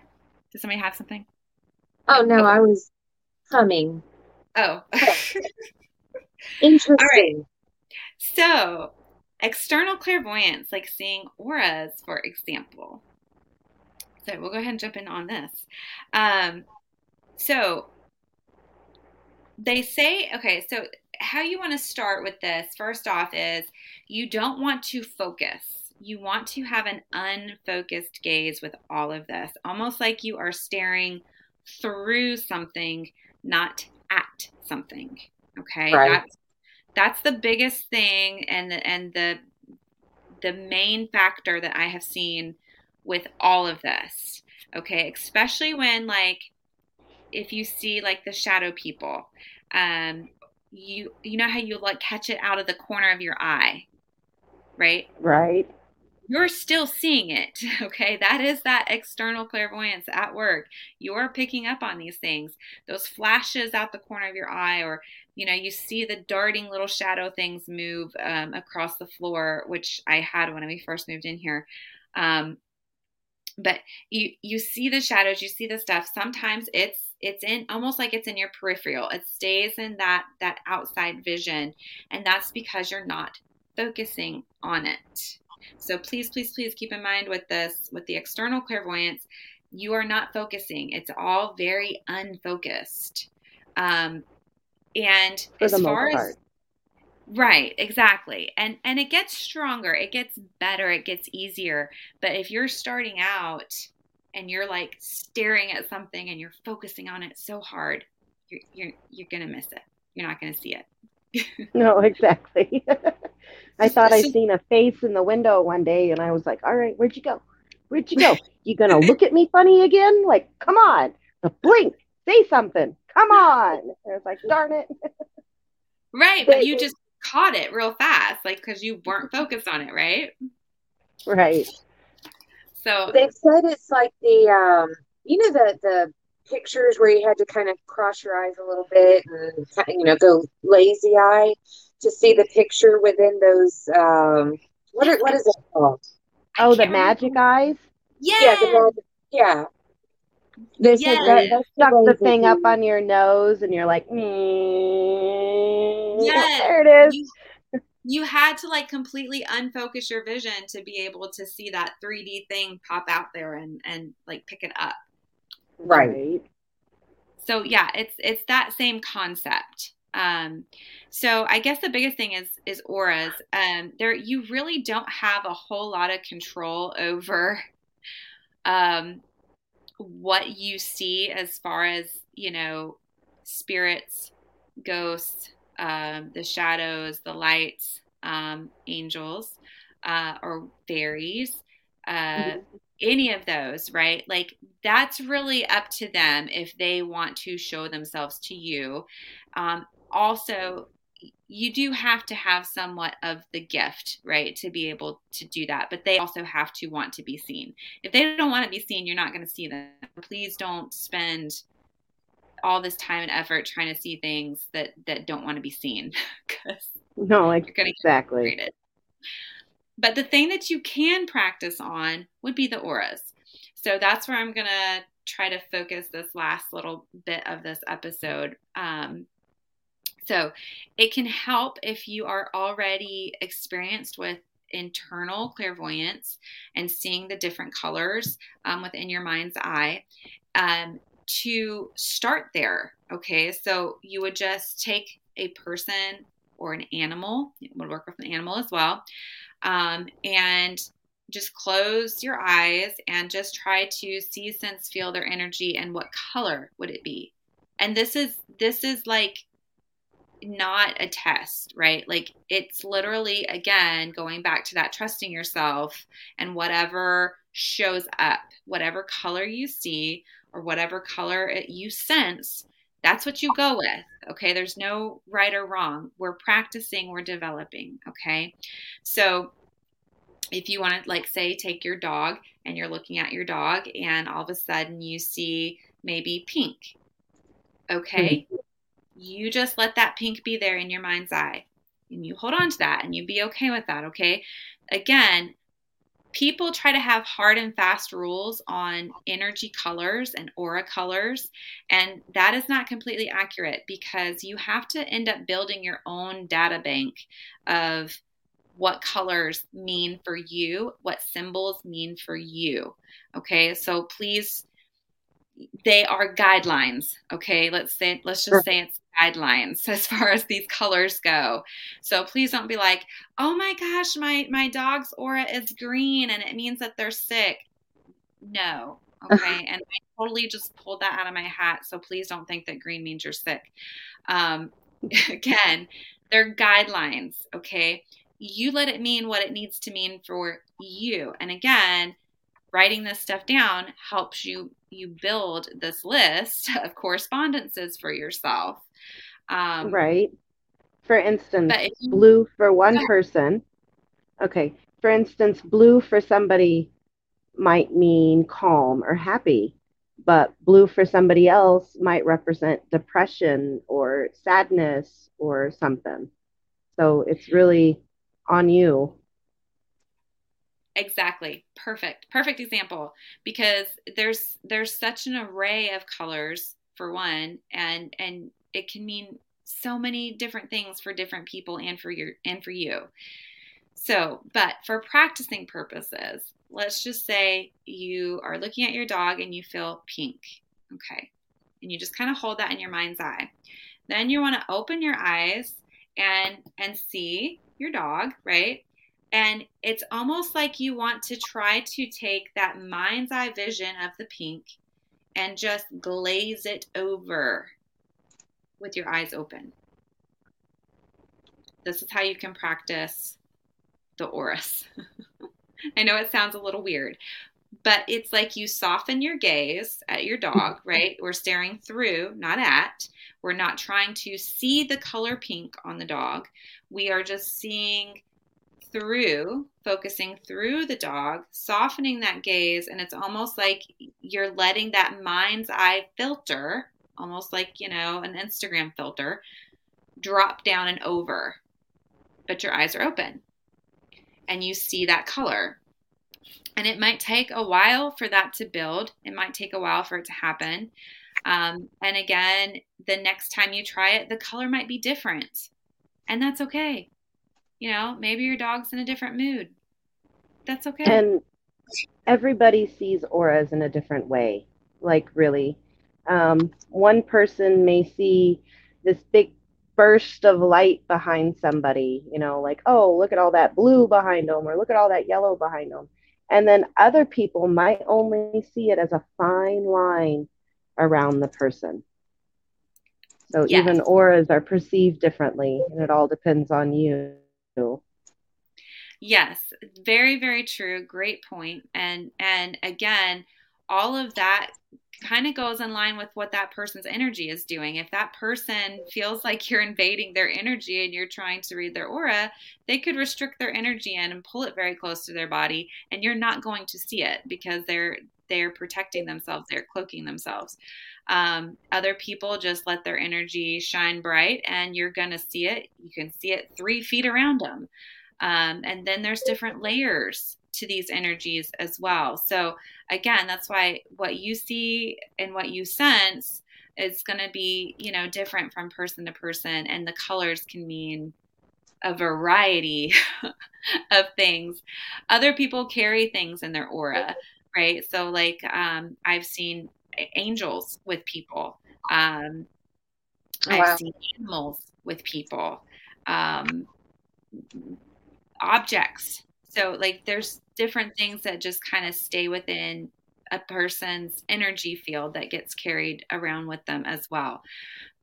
Does somebody have something? Oh, no, oh. I was humming. Oh. Interesting. All right. So, external clairvoyance, like seeing auras, for example. So, we'll go ahead and jump in on this. Um, so, they say, okay, so how you want to start with this, first off, is you don't want to focus. You want to have an unfocused gaze with all of this, almost like you are staring through something, not at something. Okay, right. that's that's the biggest thing, and the, and the the main factor that I have seen with all of this. Okay, especially when like if you see like the shadow people, um, you you know how you like catch it out of the corner of your eye, right? Right you're still seeing it. Okay. That is that external clairvoyance at work. You're picking up on these things, those flashes out the corner of your eye, or, you know, you see the darting little shadow things move um, across the floor, which I had when we first moved in here. Um, but you you see the shadows you see the stuff sometimes it's it's in almost like it's in your peripheral it stays in that that outside vision and that's because you're not focusing on it so please, please, please keep in mind with this, with the external clairvoyance, you are not focusing. It's all very unfocused. Um, and For as far as part. Right, exactly. And and it gets stronger, it gets better, it gets easier. But if you're starting out and you're like staring at something and you're focusing on it so hard, you're you're, you're gonna miss it. You're not gonna see it. no, exactly. I thought I seen a face in the window one day, and I was like, "All right, where'd you go? Where'd you go? You gonna look at me funny again? Like, come on, the blink, say something, come on!" And I was like, "Darn it!" Right, but you just caught it real fast, like because you weren't focused on it, right? Right. So they've said it's like the um, you know the the pictures where you had to kind of cross your eyes a little bit and you know go lazy eye to see the picture within those um what are, what is it called? Oh, the magic remember. eyes. Yeah. Yeah. The magic, yeah. They yes. that, that stuck the thing up on your nose, and you're like, mm, yes. there it is. You, you had to like completely unfocus your vision to be able to see that 3D thing pop out there and and like pick it up. Right. So yeah, it's it's that same concept. Um, so I guess the biggest thing is is auras. Um, there you really don't have a whole lot of control over um, what you see as far as you know spirits, ghosts, um, the shadows, the lights, um, angels, uh, or fairies. Uh, mm-hmm. Any of those, right? Like that's really up to them if they want to show themselves to you. Um, also you do have to have somewhat of the gift, right, to be able to do that. But they also have to want to be seen. If they don't want to be seen, you're not going to see them. Please don't spend all this time and effort trying to see things that that don't want to be seen because no, like you're going to exactly. But the thing that you can practice on would be the auras. So that's where I'm going to try to focus this last little bit of this episode. Um, so it can help if you are already experienced with internal clairvoyance and seeing the different colors um, within your mind's eye um, to start there. Okay, so you would just take a person or an animal, it would work with an animal as well, um, and just close your eyes and just try to see, sense, feel their energy and what color would it be. And this is this is like not a test, right? Like it's literally, again, going back to that trusting yourself and whatever shows up, whatever color you see or whatever color it, you sense, That's what you go with. Okay. There's no right or wrong. We're practicing, we're developing. Okay. So if you want to, like, say, take your dog and you're looking at your dog and all of a sudden you see maybe pink. Okay. Mm-hmm. You just let that pink be there in your mind's eye and you hold on to that and you be okay with that. Okay. Again, people try to have hard and fast rules on energy colors and aura colors, and that is not completely accurate because you have to end up building your own data bank of what colors mean for you, what symbols mean for you. Okay, so please, they are guidelines. Okay, let's say, let's just say it's guidelines as far as these colors go. So please don't be like, "Oh my gosh, my my dog's aura is green and it means that they're sick." No. Okay? and I totally just pulled that out of my hat, so please don't think that green means you're sick. Um, again, they're guidelines, okay? You let it mean what it needs to mean for you. And again, writing this stuff down helps you you build this list of correspondences for yourself um, right. For instance, you, blue for one person. Okay. For instance, blue for somebody might mean calm or happy, but blue for somebody else might represent depression or sadness or something. So it's really on you. Exactly. Perfect. Perfect example because there's there's such an array of colors for one and and it can mean so many different things for different people and for your and for you. So, but for practicing purposes, let's just say you are looking at your dog and you feel pink. Okay. And you just kind of hold that in your mind's eye. Then you want to open your eyes and and see your dog, right? And it's almost like you want to try to take that mind's eye vision of the pink and just glaze it over with your eyes open. This is how you can practice the auras. I know it sounds a little weird, but it's like you soften your gaze at your dog, right? We're staring through, not at. We're not trying to see the color pink on the dog. We are just seeing through, focusing through the dog, softening that gaze. And it's almost like you're letting that mind's eye filter almost like, you know, an Instagram filter, drop down and over, but your eyes are open and you see that color. And it might take a while for that to build, it might take a while for it to happen. Um, and again, the next time you try it, the color might be different. And that's okay. You know, maybe your dog's in a different mood. That's okay. And everybody sees auras in a different way. Like, really, um, one person may see this big burst of light behind somebody, you know, like, oh, look at all that blue behind them, or look at all that yellow behind them. And then other people might only see it as a fine line around the person. So yes. even auras are perceived differently, and it all depends on you. Yes, very, very true. Great point. And and again, all of that kind of goes in line with what that person's energy is doing. If that person feels like you're invading their energy and you're trying to read their aura, they could restrict their energy in and pull it very close to their body and you're not going to see it because they're they're protecting themselves, they're cloaking themselves. Um, other people just let their energy shine bright and you're going to see it. You can see it three feet around them. Um, and then there's different layers to these energies as well. So again, that's why what you see and what you sense is going to be, you know, different from person to person and the colors can mean a variety of things. Other people carry things in their aura, right? So like um, I've seen angels with people. Um, oh, I've wow. seen animals with people. Um, objects so, like, there's different things that just kind of stay within a person's energy field that gets carried around with them as well.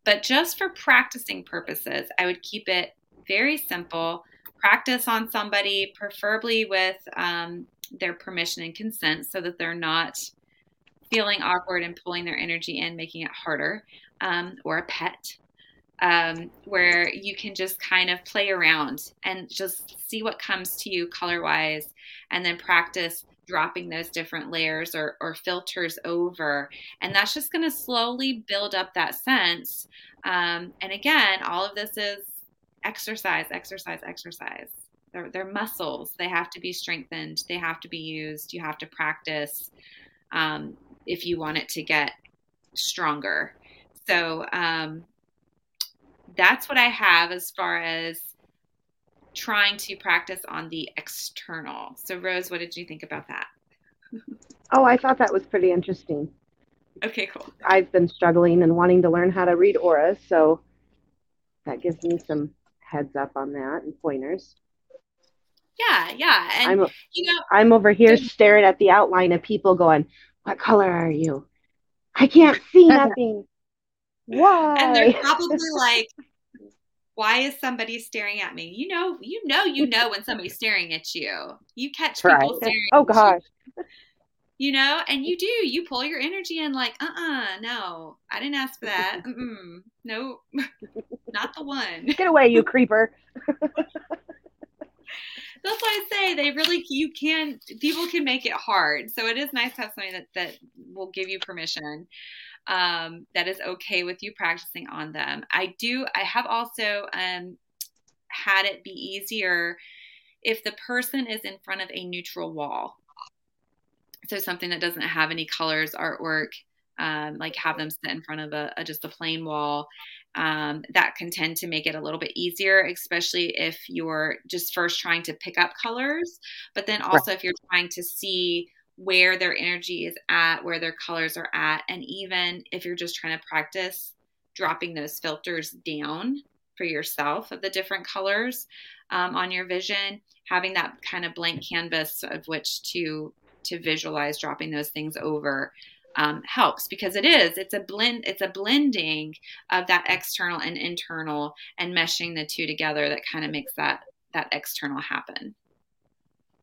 But just for practicing purposes, I would keep it very simple. Practice on somebody, preferably with um, their permission and consent, so that they're not feeling awkward and pulling their energy in, making it harder, um, or a pet, um, where you can just kind of play around and just see what comes to you color wise, and then practice dropping those different layers or, or filters over. And that's just going to slowly build up that sense. Um, and again, all of this is exercise, exercise, exercise. They're, they're muscles. They have to be strengthened. They have to be used. You have to practice um, if you want it to get stronger. So um, that's what I have as far as trying to practice on the external. So, Rose, what did you think about that? oh, I thought that was pretty interesting. Okay, cool. I've been struggling and wanting to learn how to read auras, so that gives me some heads up on that and pointers. Yeah, yeah, and I'm, you know, I'm over here staring at the outline of people going, "What color are you? I can't see nothing. Why?" And they're probably like, why is somebody staring at me? You know, you know, you know when somebody's staring at you. You catch people staring. Oh gosh. You, you, know, and you do. You pull your energy in, like, uh, uh-uh, uh no, I didn't ask for that. Mm-mm, no, not the one. Get away, you creeper. That's why I say they really you can people can make it hard. So it is nice to have something that that will give you permission um, that is okay with you practicing on them. I do, I have also um, had it be easier if the person is in front of a neutral wall. So something that doesn't have any colors, artwork, um, like have them sit in front of a, a just a plain wall. Um, that can tend to make it a little bit easier, especially if you're just first trying to pick up colors, but then also if you're trying to see where their energy is at, where their colors are at, and even if you're just trying to practice dropping those filters down for yourself of the different colors um, on your vision, having that kind of blank canvas of which to to visualize dropping those things over um, helps because it is it's a blend it's a blending of that external and internal and meshing the two together that kind of makes that that external happen.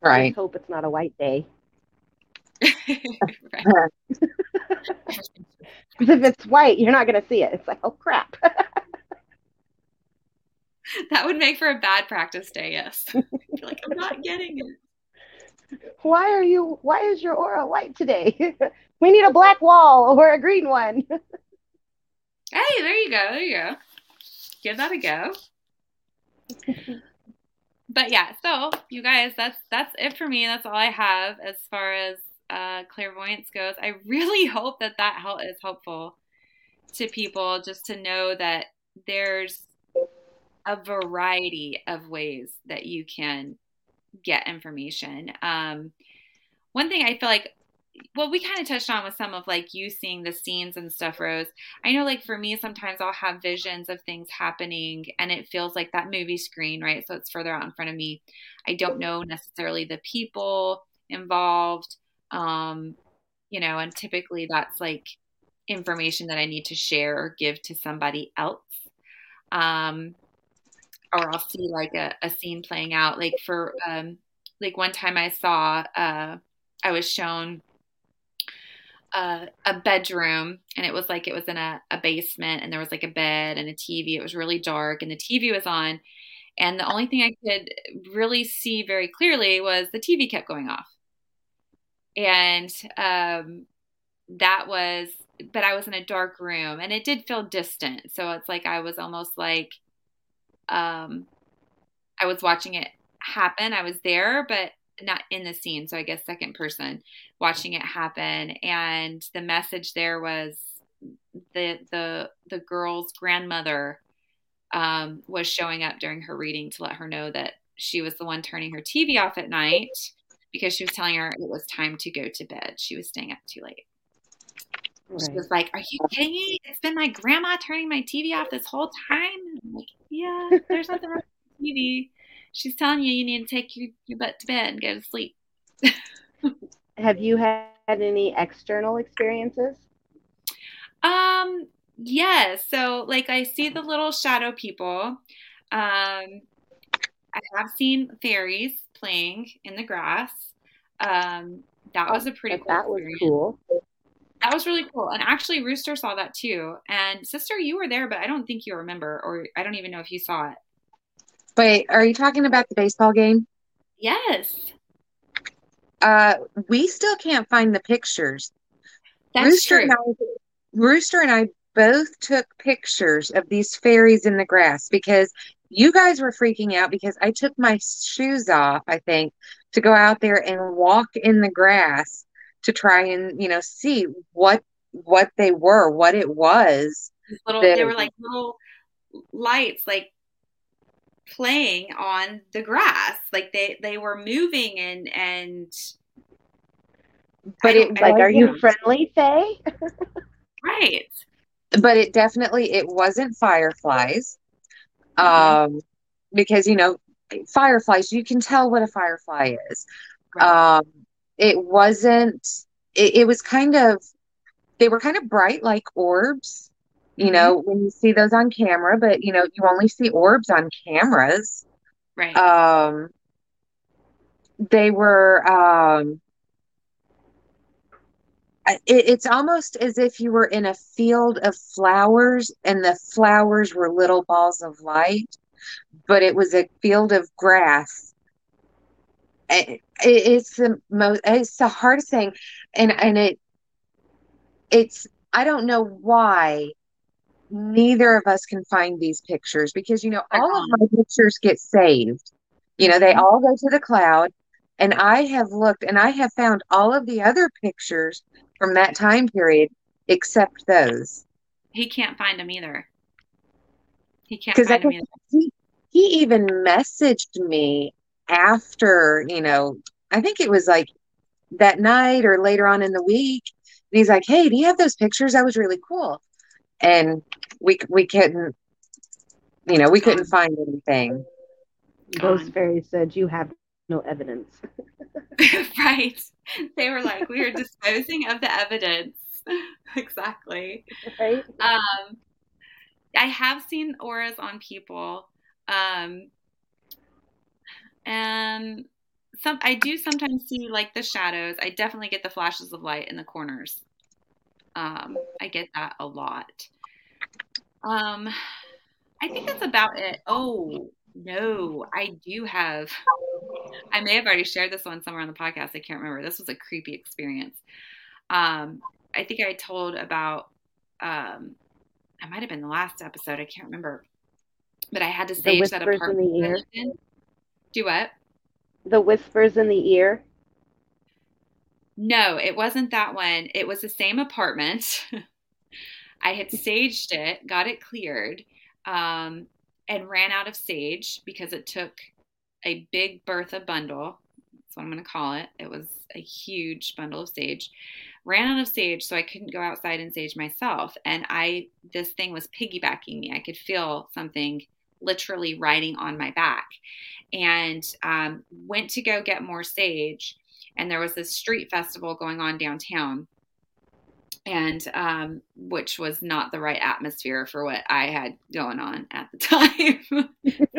Right. I hope it's not a white day Because if it's white, you're not going to see it. It's like, oh crap. that would make for a bad practice day, yes. like, I'm not getting it. Why are you, why is your aura white today? we need a black wall or a green one. hey, there you go. There you go. Give that a go. but yeah, so you guys, that's that's it for me. That's all I have as far as uh, clairvoyance goes. I really hope that that help is helpful to people just to know that there's a variety of ways that you can get information. Um, one thing I feel like, well, we kind of touched on with some of like you seeing the scenes and stuff, Rose. I know, like for me, sometimes I'll have visions of things happening and it feels like that movie screen, right? So it's further out in front of me. I don't know necessarily the people involved um, you know, and typically that's like information that I need to share or give to somebody else. Um, or I'll see like a, a scene playing out. Like for um, like one time I saw uh, I was shown uh, a bedroom and it was like it was in a, a basement and there was like a bed and a TV. It was really dark and the TV was on. And the only thing I could really see very clearly was the TV kept going off and um, that was but i was in a dark room and it did feel distant. So it's like i was almost like um, i was watching it happen. I was there but not in the scene. So i guess second person watching it happen. And the message there was the the the girl's grandmother um, was showing up during her reading to let her know that she was the one turning her tv off at night because she was telling her it was time to go to bed. She was staying up too late. Right. She was like, Are you kidding me? It's been my grandma turning my TV off this whole time. I'm like, Yeah, there's nothing wrong with TV. She's telling you you need to take your, your butt to bed and go to sleep. Have you had any external experiences? Um, yes. So like I see the little shadow people. Um I have seen fairies playing in the grass. Um, that was a pretty cool that was cool. that was really cool. And actually, Rooster saw that too. And sister, you were there, but I don't think you remember, or I don't even know if you saw it. Wait, are you talking about the baseball game? Yes. Uh, we still can't find the pictures. That's Rooster true. and I, Rooster and I both took pictures of these fairies in the grass because you guys were freaking out because I took my shoes off, I think, to go out there and walk in the grass to try and, you know, see what what they were, what it was. Little, that- they were like little lights, like playing on the grass. Like they they were moving and and But it Like, are you friendly, fae? right. but it definitely it wasn't fireflies. Mhm. Um because you know, fireflies, you can tell what a firefly is. Right. um it wasn't it, it was kind of they were kind of bright like orbs you Mhm. know when you see those on camera but you know you only see orbs on cameras right. um they were um it, it's almost as if you were in a field of flowers and the flowers were little balls of light but it was a field of grass. It, it's the most it's the hardest thing. And and it it's i don't know why neither of us can find these pictures because you know all of my pictures get saved. You know they Mhm. all go to the cloud. And i have looked and i have found all of the other pictures from that time period except those he can't find them either. He can't because I find them either. he he even messaged me after, you know, I think it was like that night or later on in the week. And he's like, "Hey, do you have those pictures? That was really cool." And we we couldn't, you know, we couldn't find anything. Those Gone. fairies said you have no evidence. right. They were like, we are disposing of the evidence. exactly. Right? Um, I have seen auras on people. Um, and some I do sometimes see like the shadows. I definitely get the flashes of light in the corners. Um, I get that a lot. Um, I think that's about it. Oh, no, I do have I may have already shared this one somewhere on the podcast. I can't remember. This was a creepy experience. Um, I think I told about um I might have been the last episode, I can't remember. But I had to stage that whispers in apartment. the ear. Do what? The whispers in the ear. No, it wasn't that one. It was the same apartment. I had saged it, got it cleared, um, and ran out of sage because it took a big Bertha bundle. That's what I'm going to call it. It was a huge bundle of sage. Ran out of sage, so I couldn't go outside and sage myself. And I, this thing was piggybacking me. I could feel something literally riding on my back, and um, went to go get more sage and there was this street festival going on downtown and um, which was not the right atmosphere for what i had going on at the time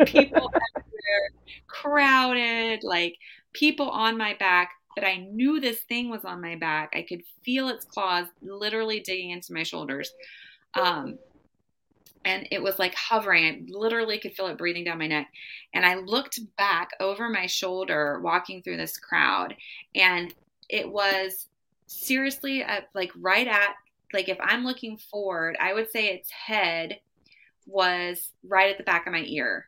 people everywhere crowded like people on my back but i knew this thing was on my back i could feel its claws literally digging into my shoulders um, and it was like hovering. I literally could feel it breathing down my neck. And I looked back over my shoulder walking through this crowd, and it was seriously uh, like right at like if I'm looking forward, I would say its head was right at the back of my ear.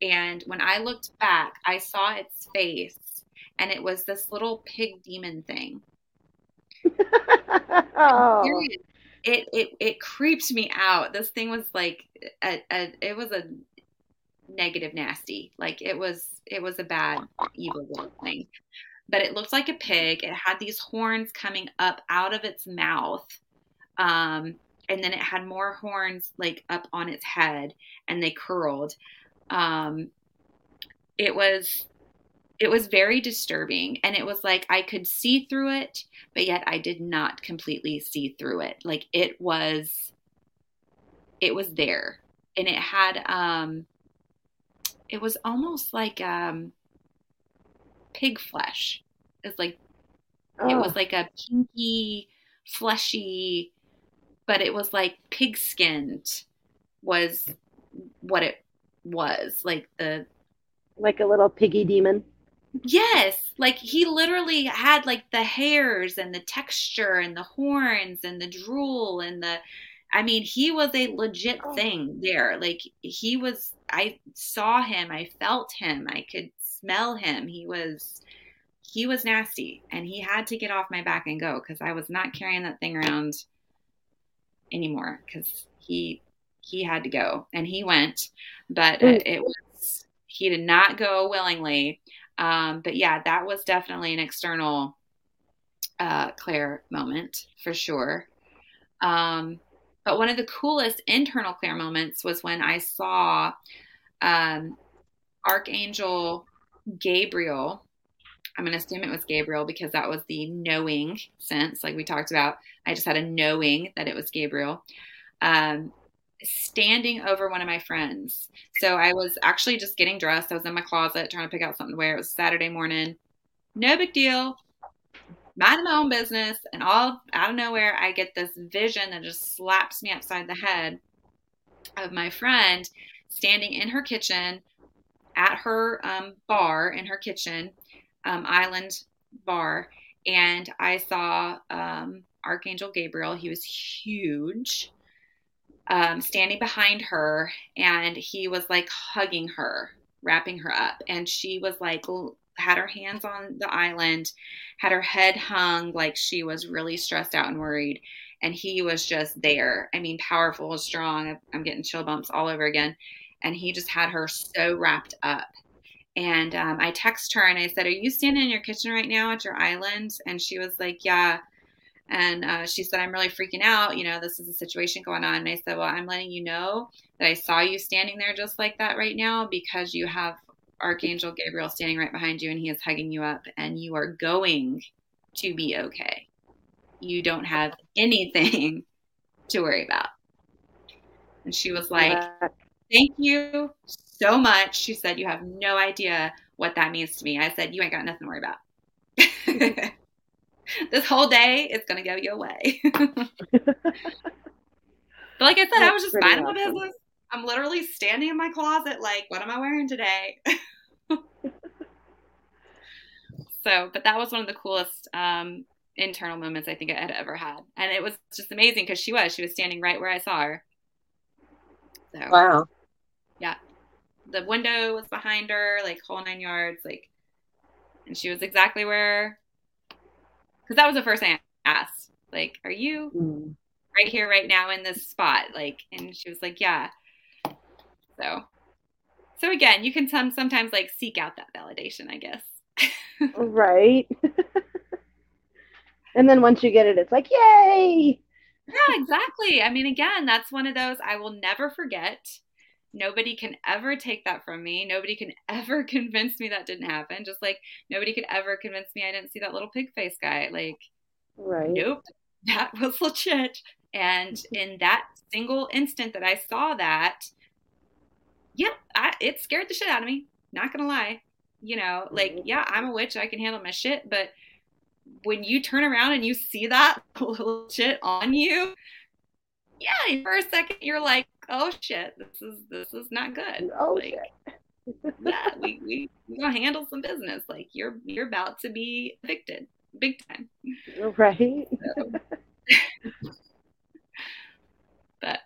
And when I looked back, I saw its face, and it was this little pig demon thing. oh, Serious. It it it creeped me out. This thing was like a, a it was a negative nasty. Like it was it was a bad evil little thing. But it looked like a pig. It had these horns coming up out of its mouth. Um and then it had more horns like up on its head and they curled. Um it was it was very disturbing and it was like I could see through it but yet I did not completely see through it. Like it was it was there. And it had um it was almost like um pig flesh. It's like it was oh, like a pinky fleshy, but it was like pig skinned was what it was. Like the like a little piggy demon. Yes, like he literally had like the hairs and the texture and the horns and the drool and the I mean, he was a legit oh. thing there. Like he was I saw him, I felt him, I could smell him. He was he was nasty and he had to get off my back and go cuz I was not carrying that thing around anymore cuz he he had to go and he went, but mm. it was he did not go willingly um, but yeah, that was definitely an external uh, clair moment for sure. Um, but one of the coolest internal clair moments was when I saw um, Archangel Gabriel. I'm going to assume it was Gabriel because that was the knowing sense, like we talked about. I just had a knowing that it was Gabriel. Um, standing over one of my friends. So I was actually just getting dressed. I was in my closet trying to pick out something to wear. It was Saturday morning. No big deal. Minding my own business. And all out of nowhere, I get this vision that just slaps me upside the head of my friend standing in her kitchen at her um, bar in her kitchen, um, Island Bar. And I saw um, Archangel Gabriel. He was huge um, standing behind her and he was like hugging her, wrapping her up. And she was like, had her hands on the island, had her head hung like she was really stressed out and worried. And he was just there. I mean, powerful, strong. I'm getting chill bumps all over again. And he just had her so wrapped up. And um, I text her and I said, Are you standing in your kitchen right now at your island? And she was like, Yeah. And uh, she said, I'm really freaking out. You know, this is a situation going on. And I said, Well, I'm letting you know that I saw you standing there just like that right now because you have Archangel Gabriel standing right behind you and he is hugging you up, and you are going to be okay. You don't have anything to worry about. And she was like, Thank you so much. She said, You have no idea what that means to me. I said, You ain't got nothing to worry about. this whole day is going to go your way. but like I said, That's I was just minding awesome. my business. I'm literally standing in my closet, like, what am I wearing today? so, but that was one of the coolest um, internal moments I think I had ever had. And it was just amazing because she was. She was standing right where I saw her. So, wow. Yeah. The window was behind her, like whole nine yards, like, and she was exactly where because that was the first thing I asked. Like, are you mm. right here, right now in this spot? Like, and she was like, yeah. So, so again, you can some, sometimes like seek out that validation, I guess. right. and then once you get it, it's like, yay. Yeah, exactly. I mean, again, that's one of those I will never forget. Nobody can ever take that from me. Nobody can ever convince me that didn't happen. Just like nobody could ever convince me I didn't see that little pig face guy. Like, right. nope, that was legit. And in that single instant that I saw that, yep, I, it scared the shit out of me. Not gonna lie. You know, like, mm-hmm. yeah, I'm a witch. I can handle my shit. But when you turn around and you see that little shit on you, yeah, for a second you're like, oh shit, this is this is not good. Oh like, shit. yeah, we we we gonna handle some business. Like you're you're about to be evicted, big time. Right. So. but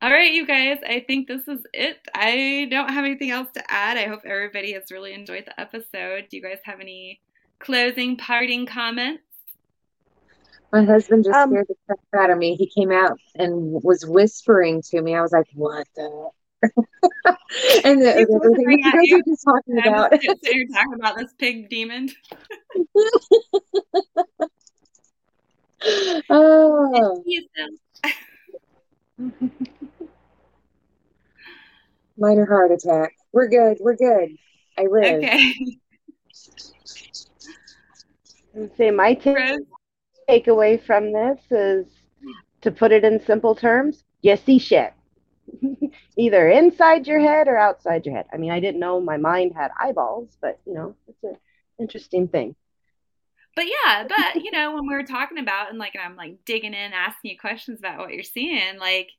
all right, you guys, I think this is it. I don't have anything else to add. I hope everybody has really enjoyed the episode. Do you guys have any closing parting comments? My husband just um, scared the crap out of me. He came out and was whispering to me. I was like, "What the?" and the, everything you guys are just talking about. So you're talking about this pig demon. oh. Minor heart attack. We're good. We're good. I live. Okay. Say my tip takeaway from this is to put it in simple terms, you see shit. Either inside your head or outside your head. I mean, I didn't know my mind had eyeballs, but you know, it's an interesting thing. but yeah, but you know, when we were talking about and like, and I'm like digging in, asking you questions about what you're seeing, like,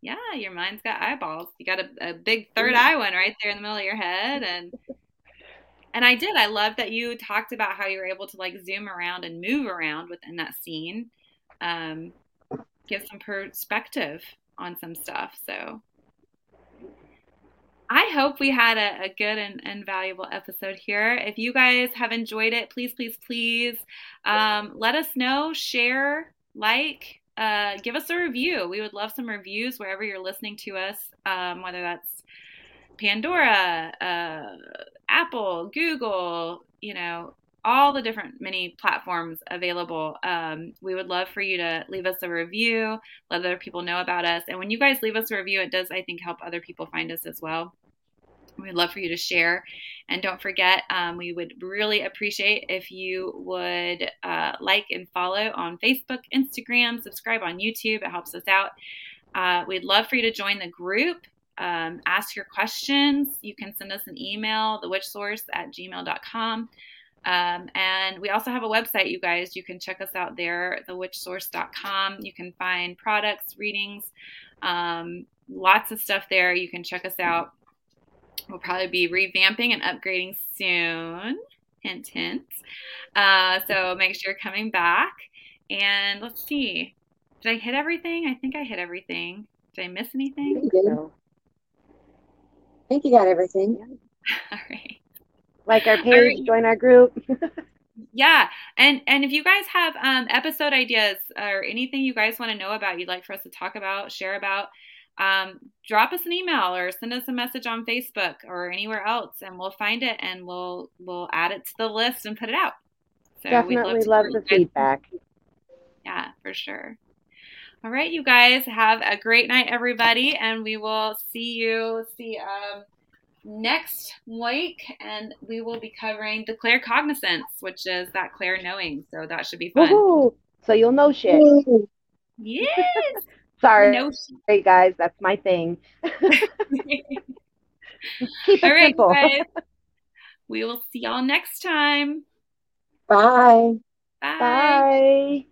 yeah, your mind's got eyeballs. You got a, a big third mm. eye one right there in the middle of your head, and and I did. I love that you talked about how you were able to like zoom around and move around within that scene, um, give some perspective on some stuff. So I hope we had a, a good and, and, valuable episode here. If you guys have enjoyed it, please, please, please um, let us know, share, like, uh, give us a review. We would love some reviews wherever you're listening to us, um, whether that's Pandora, uh, Apple, Google, you know, all the different many platforms available. Um, we would love for you to leave us a review, let other people know about us. And when you guys leave us a review, it does, I think, help other people find us as well. We'd love for you to share. And don't forget, um, we would really appreciate if you would uh, like and follow on Facebook, Instagram, subscribe on YouTube. It helps us out. Uh, we'd love for you to join the group. Um, ask your questions. You can send us an email, thewitchsource at gmail.com. Um, and we also have a website, you guys. You can check us out there, thewitchsource.com. You can find products, readings, um, lots of stuff there. You can check us out. We'll probably be revamping and upgrading soon. Hint, hint. Uh, so make sure you're coming back. And let's see. Did I hit everything? I think I hit everything. Did I miss anything? Think you got everything. All right like our page, right. join our group. yeah, and and if you guys have um, episode ideas or anything you guys want to know about, you'd like for us to talk about, share about, um, drop us an email or send us a message on Facebook or anywhere else, and we'll find it and we'll we'll add it to the list and put it out. So Definitely love, love the feedback. Yeah, for sure. All right, you guys have a great night, everybody, and we will see you. See um, next week, and we will be covering the claircognizance, which is that clair knowing. So that should be fun. Woo-hoo. So you'll know shit. Yes. Sorry, no hey guys, that's my thing. Keep it All right, simple. Guys. We will see y'all next time. Bye. Bye. Bye.